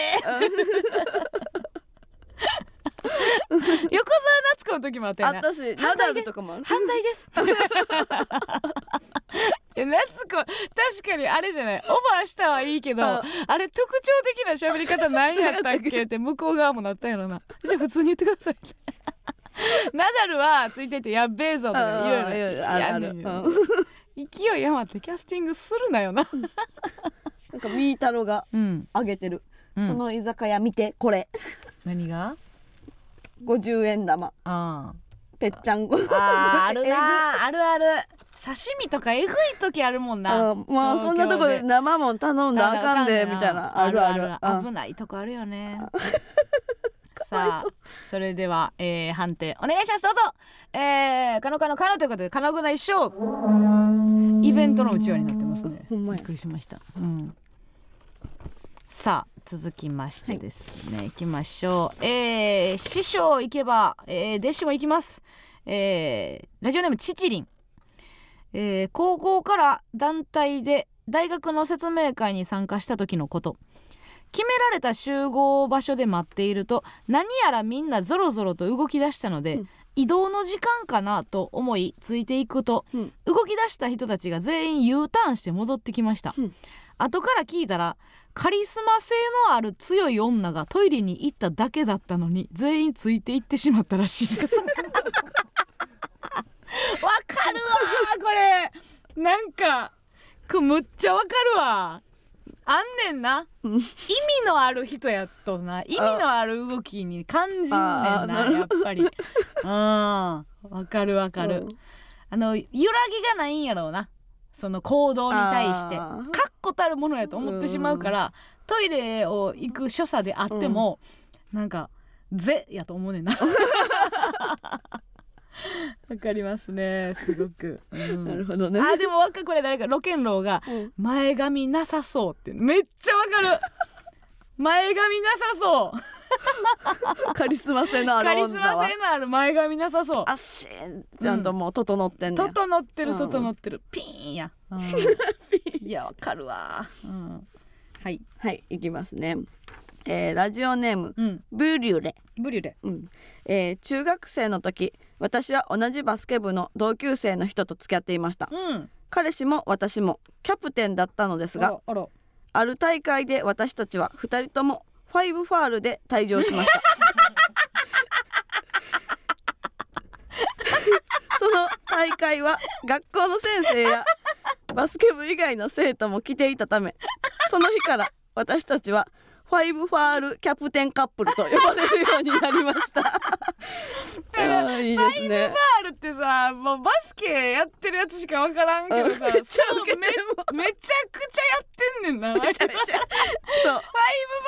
横澤夏子の時もあったよな。あったしナダルとかも犯罪です。い や夏子確かにあれじゃない。オファーしたはいいけど、う。んあれ特徴的な喋り方何やったっけ？って向こう側もなったやろな。じゃあ普通に言ってください ナダルはついててやっべえぞとかいろいろうんいろいろあるある。やんねんうん。勢い余ってキャスティングするなよな。なんかみーたろがうん、あげてる、うん。その居酒屋見てこれ。何が？50円玉。あぺっちゃんこーあーあるなあるある刺身とかえぐい時あるもんな。うんまあそんなとこで生もん頼んだらあかんでみたいな。あるある。うん。危ないとこあるよね。さあそれでは、えー、判定お願いします。どうぞ。えー、カノカノカノということでカノグナ一勝イベントのうちわになってますね。ほんまや。びっくりしました、うん、さあ続きましてですね、い、きましょう。えー、師匠行けば、えー、弟子も行きます。えー、ラジオネームちちりんえー高校から団体で大学の説明会に参加した時のこと。決められた集合場所で待っていると何やらみんなぞろぞろと動き出したので、うん。移動の時間かなと思いついていくと、うん。動き出した人たちが全員 U ターンして戻ってきました、うん。後から聞いたらカリスマ性のある強い女がトイレに行っただけだったのに全員ついていってしまったらしいですわかるわこれ。なんかこれむっちゃわかるわ。あんねんな。うん意味のある人やっとな。意味のある動きに感じんねんなやっぱり。うん。わかるわかる、うん。あの揺らぎがないんやろうな。その行動に対して。確固たるものやと思ってしまうからトイレを行く所作であっても、なんか「ぜ」やと思うねんな わかりますねすごく、うん。なるほどね。あでもわかるこれ誰かロケンローがうん。前髪なさそうって。めっちゃわかる。前髪なさそう。カリスマ性のあるカ女は。リスマ性のある前髪なさそう。あっしちゃんともう整ってんねん、整ってるうん整ってる、ピーンや、うん。いやわかるわ、うん、はい、はいいきますねえーラジオネームうん、ブリュレ。ブリュレ。うん。えー中学生の時私は同じバスケ部の同級生の人と付き合っていました。うん。彼氏も私もキャプテンだったのですがある大会で私たちは2人ともファイブファールで退場しました。その大会は学校の先生やバスケ部以外の生徒も来ていたためその日から私たちはファイブファールキャプテンカップルと呼ばれるようになりました。いいですね。ファールってさもうバスケやってるやつしかわからんけどさめっちゃめめちゃくちゃやってんねんなめ ちゃめちゃそう。ファイ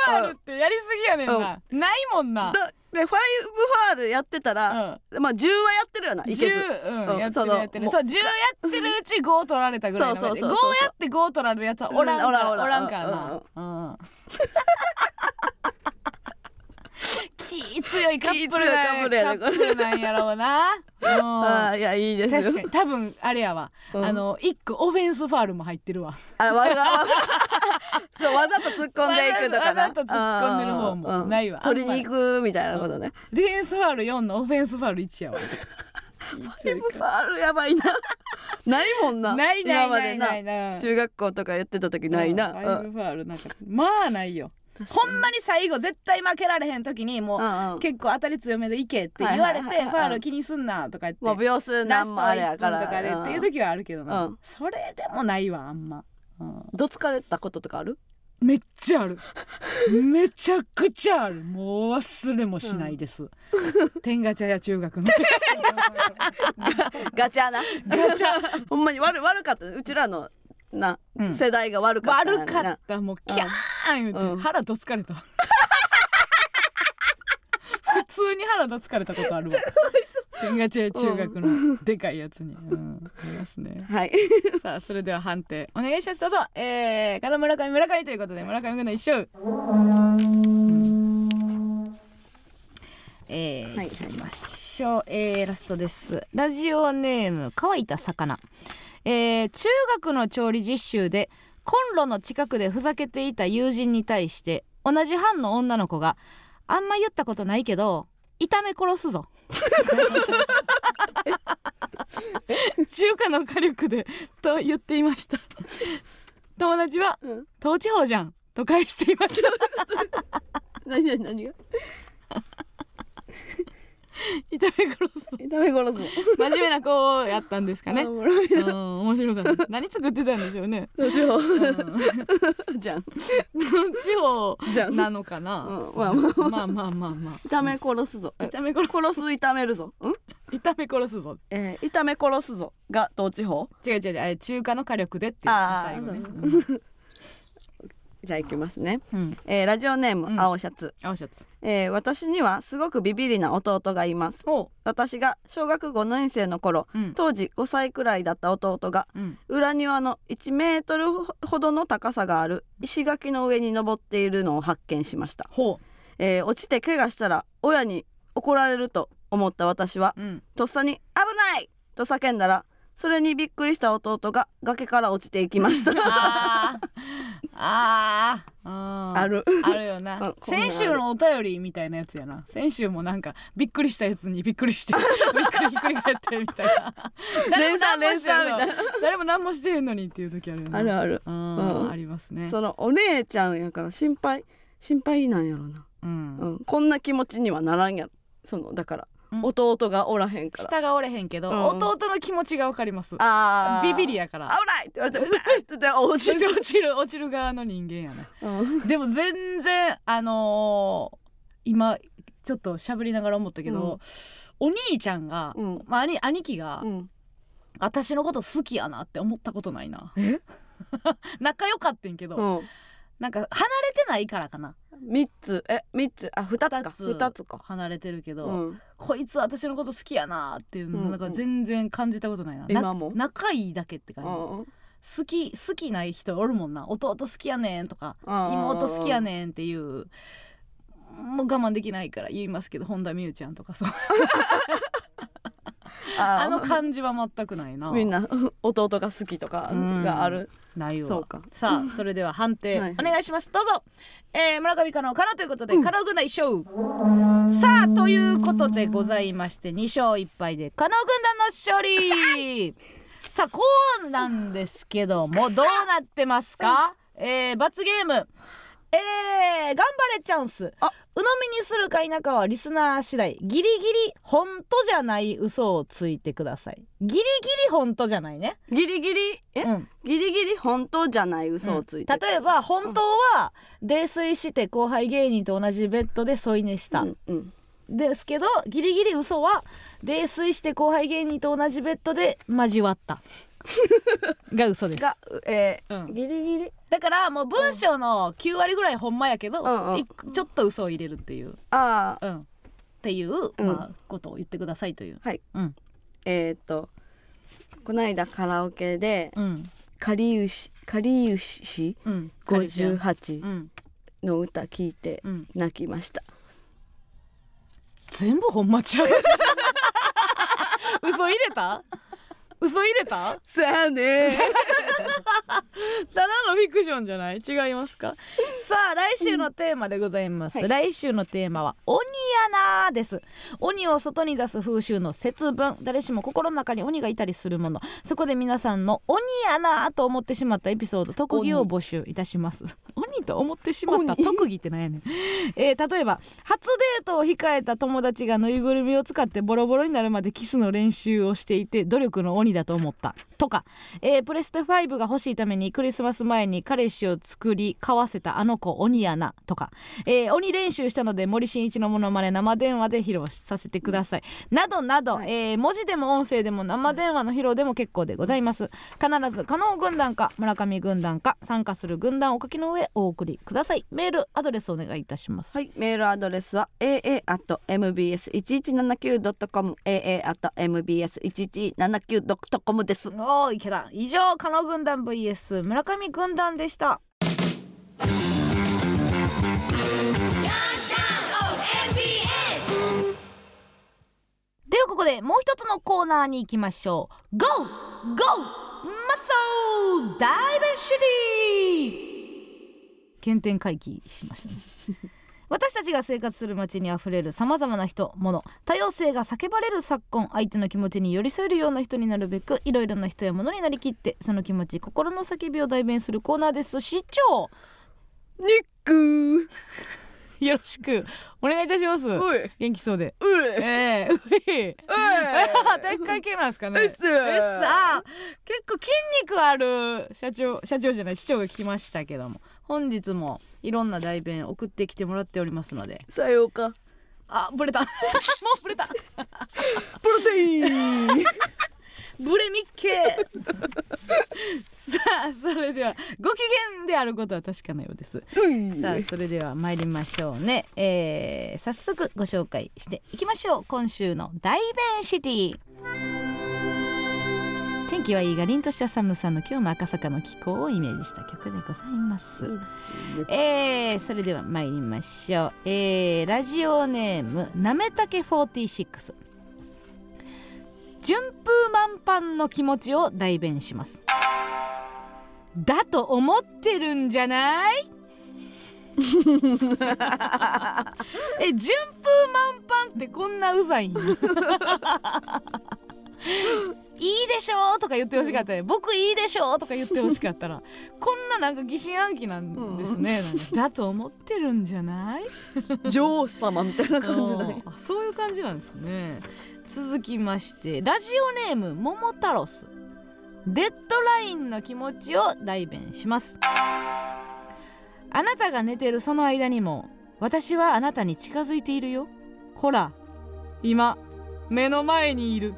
ブファールってやりすぎやねんな、ないもんな。だでファイブファールやってたら、まあ10はやってるよないけず。10、うんうん。やってるやってる。そう10やってるうち5取られたぐらいのそうそうそう5そう。やって5取られるやつはおらんから、おらん。からな、うん 気強いカップルなん気強いカップルやねカップルなんやろうな、あーいやいいですよ。うん確かに。多分あれやわ、うん。あの一個オフェンスファールも入ってるわ。あわざわざ。そうわざと突っ込んでいくとかな。わざと突っ込んでる方もないわ。取りに行くみたいなことね。ディフェンスファール4のオフェンスファール1やわファイブファールやばいな。ないもんな。ないないないない。な。い中学校とかやってた時ないな。うんファイブファールなんか。まあないよ。ほんまに最後絶対負けられへん時にもう、うんうん。結構当たり強めでいけって言われて、ファール気にすんなとか言って、もう秒数何もあれ1分やから。とかでっていう時はあるけどな、うん。それでもないわあんま、うん。どつかれたこととかある？めっちゃある。めちゃくちゃある。もう忘れもしないです、天ガチャや中学の。ガチャな。ガチャ。ほんまに。悪悪かった。うちらのな、うん。世代が悪かった悪かなった。もうキャーン言うて、うん。腹どつかれた。普 通に腹どつかれたことあるわ。天ガチャや中学のでかいやつに、うん、ありますね。はい。さあそれでは判定お願いします。どうぞ。えー、から村上村上ということで村上君の一勝えー、はい。いきましょう、えー、ラストです。ラジオネーム乾いた魚。えー、中学の調理実習でコンロの近くでふざけていた友人に対して同じ班の女の子があんま言ったことないけど炒め殺すぞ。中華の火力でと言っていました。友達はうん「統治法じゃん」と返していました。何何何が？炒め殺すぞ炒め殺すの。真面目な子やったんですかね。面白かった。何作ってたんでしょうね。どうしようん。うじゃん。地方なのかな、うんまあまあ。まあまあまあまあ。炒め殺すぞ。え炒め殺殺す炒めるぞ。ん？炒め殺すぞ。えー、炒め殺すぞ。が統治法違う違う違う。中華の火力でっていう最後ねじゃあ行きますね、うん、うん、えー、ラジオネーム、うん。青シャツ、青シャツ。えー、私にはすごくビビリな弟がいます。お私が小学5年生の頃うん。当時5歳くらいだった弟がうん。裏庭の1メートルほどの高さがある石垣の上に登っているのを発見しました、ほえー落ちて怪我したら親に怒られると思った私はとっさに「危ない!」と叫んだらそれにびっくりした弟が崖から落ちていきました。あー。あー。うん。ある。あるよな、先週のお便りみたいなやつやな。先週もなんかびっくりしたやつにびっくりしてびっくりひっくり返ってみたいな。誰も何もして連鎖連鎖みたいな。誰も何もしてへんのにっていう時あるよなあるある。うん、うん。ありますね。そのお姉ちゃんやから心配心配なんやろな、うん。うん、こんな気持ちにはならんやろ。そのだから、うん弟がおらへんから。下がおれへんけど、うん。弟の気持ちがわかります。あー。ビビりやから。危ないって言われて 落ちる、落ちる落ちる側の人間やね。うん。でも全然あのー今ちょっと喋りながら思ったけど、お兄ちゃんが、うん。まあ、兄兄貴が、うん。私のこと好きやなって思ったことないな。え？仲良かってんけど、うんなんか離れてないからかな。三つ。え三つ。あ二つか。二つ。二つか。離れてるけど、うん。こいつ私のこと好きやなっていうの、うんなんか全然感じたことないな、な今も？仲いいだけって感じ、うん好き好きない人おるもんな。弟好きやねんとかうん妹好きやねんっていうもう我慢できないから言いますけど本田美優ちゃんとかそう ああの感じは全くないな。みんな 弟が好きとかがある。ないわ。そうか。さあそれでは判定はい。お願いします。どうぞ、えー、村上かのかなということで、かの軍団一勝。さあということでございまして2勝1敗でかの軍団の勝利。さあこうなんですけどもどうなってますか、えー、罰ゲーム。えー、頑張れチャンス。あ鵜呑みにするか否かはリスナー次第。ギリギリ本当じゃない嘘をついてください。ギリギリ本当じゃないね。ギリギリ？え、うん。ギリギリ本当じゃない嘘をついて、例えば本当は泥酔して後輩芸人と同じベッドで添い寝した、うんうん。ですけどギリギリ嘘は泥酔して後輩芸人と同じベッドで交わったが嘘です。が、えーうん。ギリギリ。だからもう文章の9割ぐらいほんまやけど、うんうんいちょっと嘘を入れるっていう、ああうん、っていう、うん。まあ、ことを言ってくださいという。はい。うん。えーっとこの間カラオケでうん。かりゆしかりゆしうん、カリちゃん。58うん。の歌聞いてうん、泣きました、全部ほんまちゃう。嘘入れた？嘘入れた？さあね。ただのフィクションじゃない？違いますか？さあ来週のテーマでございます、はい。来週のテーマは鬼やなです。鬼を外に出す風習の節分。誰しも心の中に鬼がいたりするもの。そこで皆さんの鬼やなと思ってしまったエピソード特技を募集いたします。鬼。と思ってしまった？鬼。特技って何やねん、えー例えば初デートを控えた友達がぬいぐるみを使ってボロボロになるまでキスの練習をしていて努力の鬼だと思った。とか、えープレステ5が欲しいためにクリスマス前に彼氏を作り買わせたあの子鬼やなとか、えー鬼練習したので森進一のモノマネ生電話で披露させてください。などなど、えー文字でも音声でも生電話の披露でも結構でございます。必ず加納軍団か村上軍団か参加する軍団をお書きの上お送りください。メールアドレスお願いいたします。はい。メールアドレスは aa.mbs1179.com aa.mbs1179.com です。おーいけた以上加納軍団 vs 村上軍団でしたではここでもう一つのコーナーに行きましょう GO! GO! マッソーダイベンシティ原点回帰しましたね私たちが生活する街にあふれるさまざまな人物多様性が叫ばれる昨今相手の気持ちに寄り添えるような人になるべくいろいろな人や物になりきってその気持ち心の叫びを代弁するコーナーです。市長ニックよろしく。お願いいたします元気そうで。おいええ。うい 体育会系なんですかね。うっ結構筋肉ある社長社長じゃない市長が聞きましたけども本日もいろんな代弁送ってきてもらっておりますので。さようか。あブレた。もうブレた。プロテイン。ブレミッケ。さあそれではご機嫌であることは確かなようです。うんさあそれでは参りましょうね、えー、早速ご紹介していきましょう。今週の大弁シティ。天気はいいが凛とした寒さの今日の赤坂の気候をイメージした曲でございます、えー、それでは参りましょう、えー、ラジオネームなめたけ46順風満帆の気持ちを代弁します。だと思ってるんじゃない？え順風満帆ってこんなうざいん？いいでしょとか言ってほしかったね。僕いいでしょとか言ってほしかったら。こんななんか疑心暗鬼なんですね、なんかだと思ってるんじゃない？女王様みたいな感じだね。そういう感じなんですね。続きましてラジオネーム桃太郎スデッドラインの気持ちを代弁します。あなたが寝てるその間にも私はあなたに近づいているよ。ほら今目の前にいる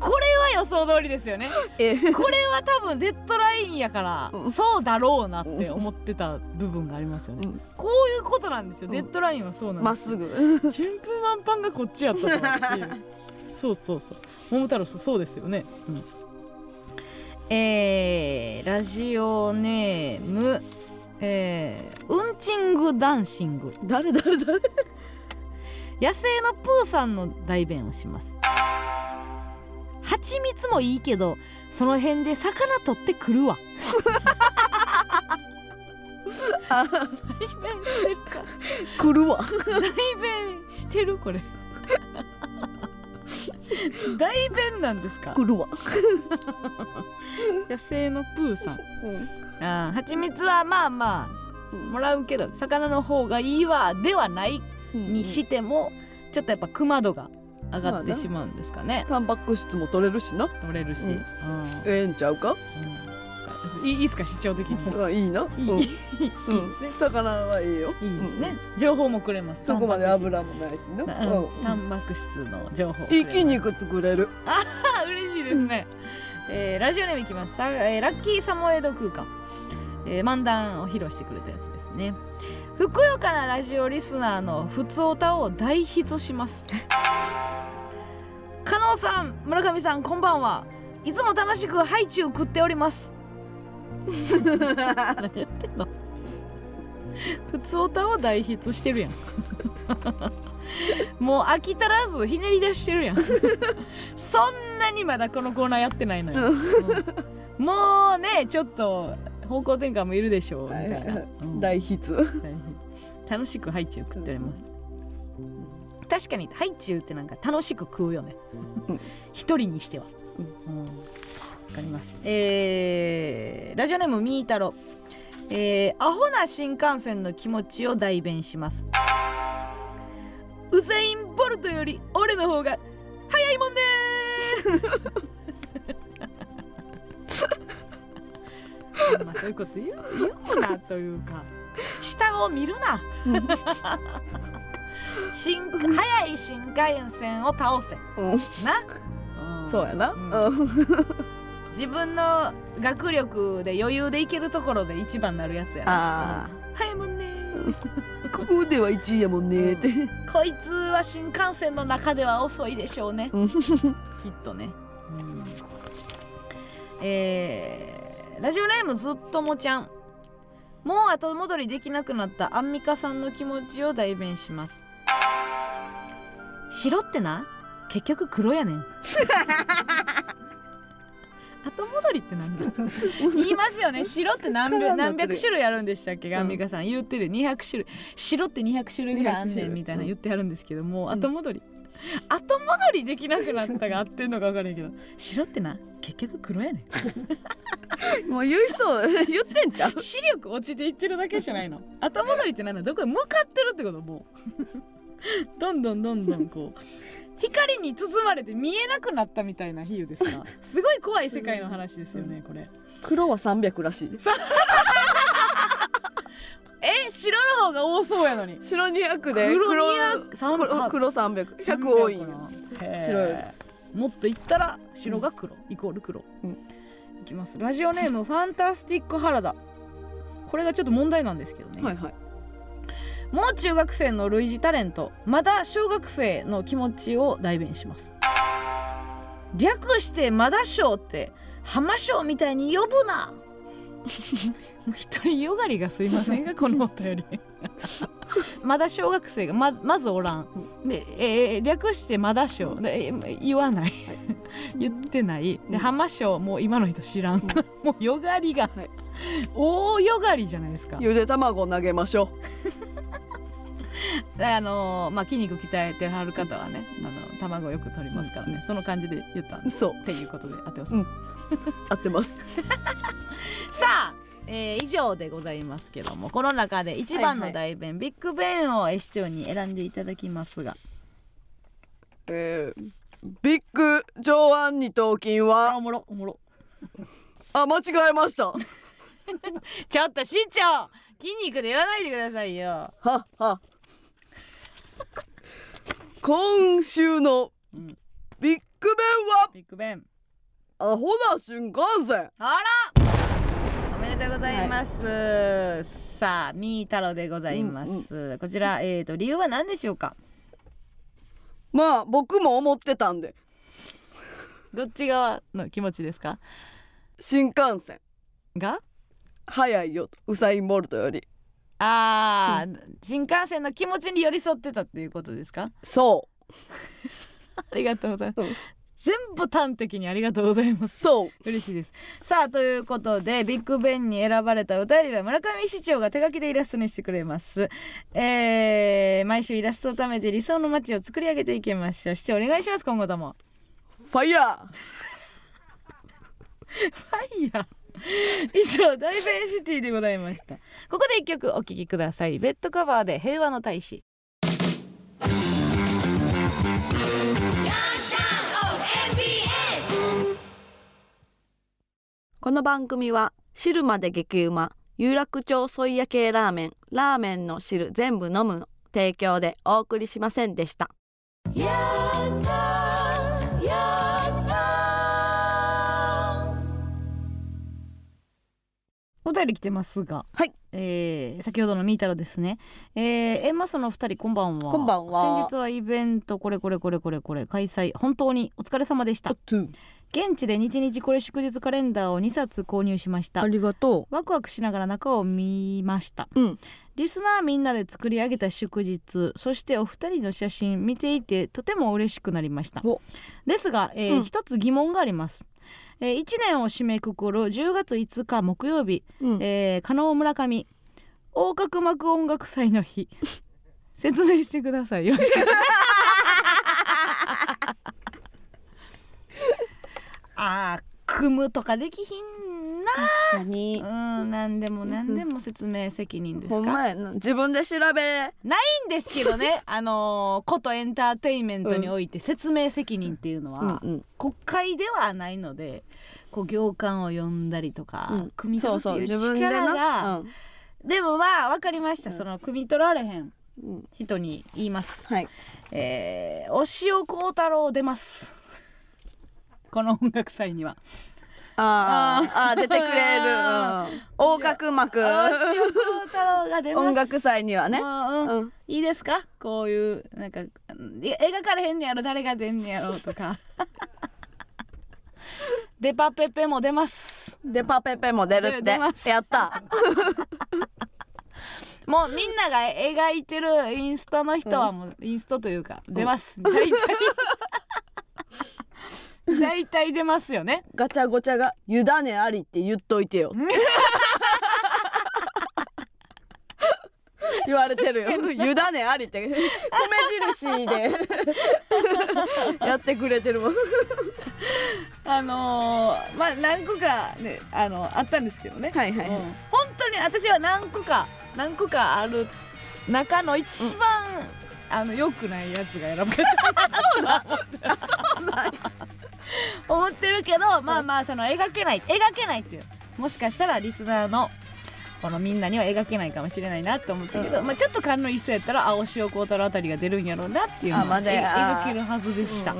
これは予想通りですよね。え。これは多分デッドラインやからうん。そうだろうなって思ってた部分がありますよね。うん。こういうことなんですよ、うん。デッドラインはそうなんです。まっすぐ。順風満帆がこっちやったっていう。そうそうそう。桃太郎さんそうですよね、うん、えー、ラジオネームえー、うんちんぐダンシング。誰誰誰？野生のプーさんの代弁をします。蜂蜜もいいけどその辺で魚取ってくるわ。あ代弁してるか。来るわ。代弁してるこれ。代弁なんですか？来るわ。野生のプーさん。あー蜂蜜はまあまあもらうけど魚の方がいいわではないにしてもちょっとやっぱ熊度が上がってしまうんですかね。タンパク質も取れるしな。取れるし、うん。うんええんちゃうか？いいですか視聴的に。あいいな。いい、うん。いいですね。魚はいいよ。いいですね、情報もくれます。そこまで油もないしな。タンパク質の情報生き肉作れる。あ嬉しいですね、えーラジオネームいきます。さ、えーラッキーサモエド空間、えー漫談を披露してくれたやつですねふくよかなラジオリスナーのふつおたを大筆します。加納さん村上さんこんばんは。いつも楽しくハイチュウ食っております。何言ってんのふつおたを大筆してるやん。もう飽き足らずひねり出してるやん。そんなにまだこのコーナーやってないのよ、うん。もうねちょっと方向転換もいるでしょうみたいな、うん。大筆。楽しくハイチュウ食っております、確かにハイチュウってなんか楽しく食うよね。うん。一人にしては。うん。わかります。えーラジオネームみーたろ。えーアホな新幹線の気持ちを代弁します。ウセイン・ボルトより俺の方が早いもんね まあそういうこと言う言うなというか。下を見るな。新早い新幹線を倒せ。うん。な、ん。そうやな。うん。うん。自分の学力で余裕でいけるところで一番なるやつやな。あ早いもんね。ここでは1位やもんね。ってこいつは新幹線の中では遅いでしょうね。うん。きっとね、えーラジオネームずっともちゃん。もう後戻りできなくなったアンミカさんの気持ちを代弁します。白ってな？結局黒やねん。後戻りってなんだ？言いますよね。白って何何百種類あるんでしたっけ？アンミカさん言ってる。200種類。白って200種類ぐらいあん200種類ねんみたいな言ってあるんですけどもううん。後戻り、後戻りできなくなったが合ってんのか分からんけど。白ってな結局黒やね もう言いそう。言ってんちゃう？ん視力落ちていってるだけじゃないの。後戻りってなんだ？どこへ向かってるってこともう。どんどんどんどんこう。光に包まれて見えなくなったみたいな比喩ですかすごい怖い世界の話ですよねこれ。黒は300らしいえ白の方が多そうやのに。白200で黒黒200 300黒黒300100多い。んよ白白い。もっと言ったら白が黒、イコール黒、うん。いきます。ラジオネームファンタスティック原田。これがちょっと問題なんですけどね、はいはい。もう中学生の類似タレントまだ小学生の気持ちを代弁します。略してまだ賞って浜賞みたいに呼ぶな一人よがりがすいませんが このお便り。まだ小学生がままずおらん。で、えー略してまだ賞でえー言わない。言ってない。で浜賞もう今の人知らん。もうよがりが、はい。大よがりじゃないですか。ゆで卵投げましょであのーまあ筋肉鍛えてはる方はねあの卵よく取りますからね。その感じで言ったそうっていうことで合ってます、うん。合ってます。さあ、えー以上でございますけどもこの中で一番の代弁、ビッグベンを市長に選んでいただきますが。えー、ビッグ上腕二頭筋あはおもろおもろ。あ間違えました。は ちょっと市長筋肉で言わないでくださいよ。は今週のうん。ビッグベンは？ビッグベンアホな新幹線。あら！おめでとうございます、さあみー太郎でございます、こちらえーと理由は何でしょうか？まあ僕も思ってたんで。どっち側の気持ちですか？新幹線が早いよとウサイン・ボルトより。あー、新幹線の気持ちに寄り添ってたっていうことですか？そう。ありがとうございます、う。ん全部端的にありがとうございます。そう。嬉しいです。さあということでビッグベンに選ばれた歌りは村上市長が手書きでイラストにしてくれます。えー、毎週イラストを貯めて理想の街を作り上げていきましょう。市長お願いします今後とも。ファイヤーファイヤー以上大弁シティでございました。ここで一曲お聴きください。ベッドカバーで平和の大使この番組は汁まで激うま有楽町ソイヤ系ラーメンラーメンの汁全部飲むの提供でお送りしませんでした。お便り来てますが、はい。えー先ほどのミータロですね、えー、エンマスのお二人こんばんは。こんばんは。先日はイベントこれこれこれこれこれ開催。本当にお疲れ様でした。現地で日々これ祝日カレンダーを2冊購入しました。ありがとワクワクしながら中を見ました。ううん。リスナーみんなで作り上げた祝日そしてお二人の写真見ていてとても嬉しくなりました。お。ですが、えーうん。一つ疑問があります、え1年を締めくくる10月5日木曜日うん。えー、加納村上横隔膜音楽祭の日。説明してください。よろしく。あー組むとかできひんな何うん何でも何でも説明責任ですか？ほんまやな。自分で調べ。ないんですけどね。あのーことエンターテインメントにおいて説明責任っていうのは、国会ではないのでこう行間を読んだりとか、うん。組み取るっていう力がなうん。でもまあ分かりました、うんその汲み取られへんうん。人に言います。はい。えー、お塩幸太郎出ます。この音楽祭にはあーあー出てくれる、横隔膜音楽祭にはね、いいですか？こういうなんかい描かれへんねやろ誰が出んねやろとか。デパペペも出ます。でパペペも出るって。やった。もうみんなが描いてるインストの人はもうインストというか出ます。大体 大体出ますよね。ガチャゴチャが「委ねあり」って言っといてよ。言われてるよ「委ねあり」って米印で。やってくれてるもん。あのー、まあ何個かねあのあったんですけどね。はいはい。はいうん。本当に私は何個か何個かある中の一番、あの良くないやつが選ばれたそうだ。そうなん 思ってるけどまあまあその描けない描けないっていう。もしかしたらリスナーのこのみんなには描けないかもしれないなって思ったけど、うん。まあ、ちょっと勘のいい人やったら青潮幸太郎あたりが出るんやろうなっていうのあまはえだや。描けるはずでした、うん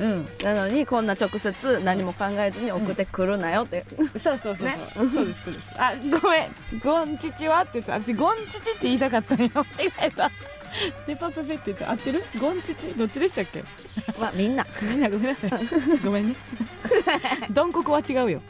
うんうん。なのにこんな直接何も考えずに送ってくるなよって、そうそうそうそう、ね。そうですそうです。あごめん。ゴンチチは？って言って私ゴンチチって言いたかったのよ。間 違えた デパペペって言って合ってる？ゴンチチ？どっちでしたっけ？まあみんな。みんなごめんなさい。ごめんね。ドンココは違うよ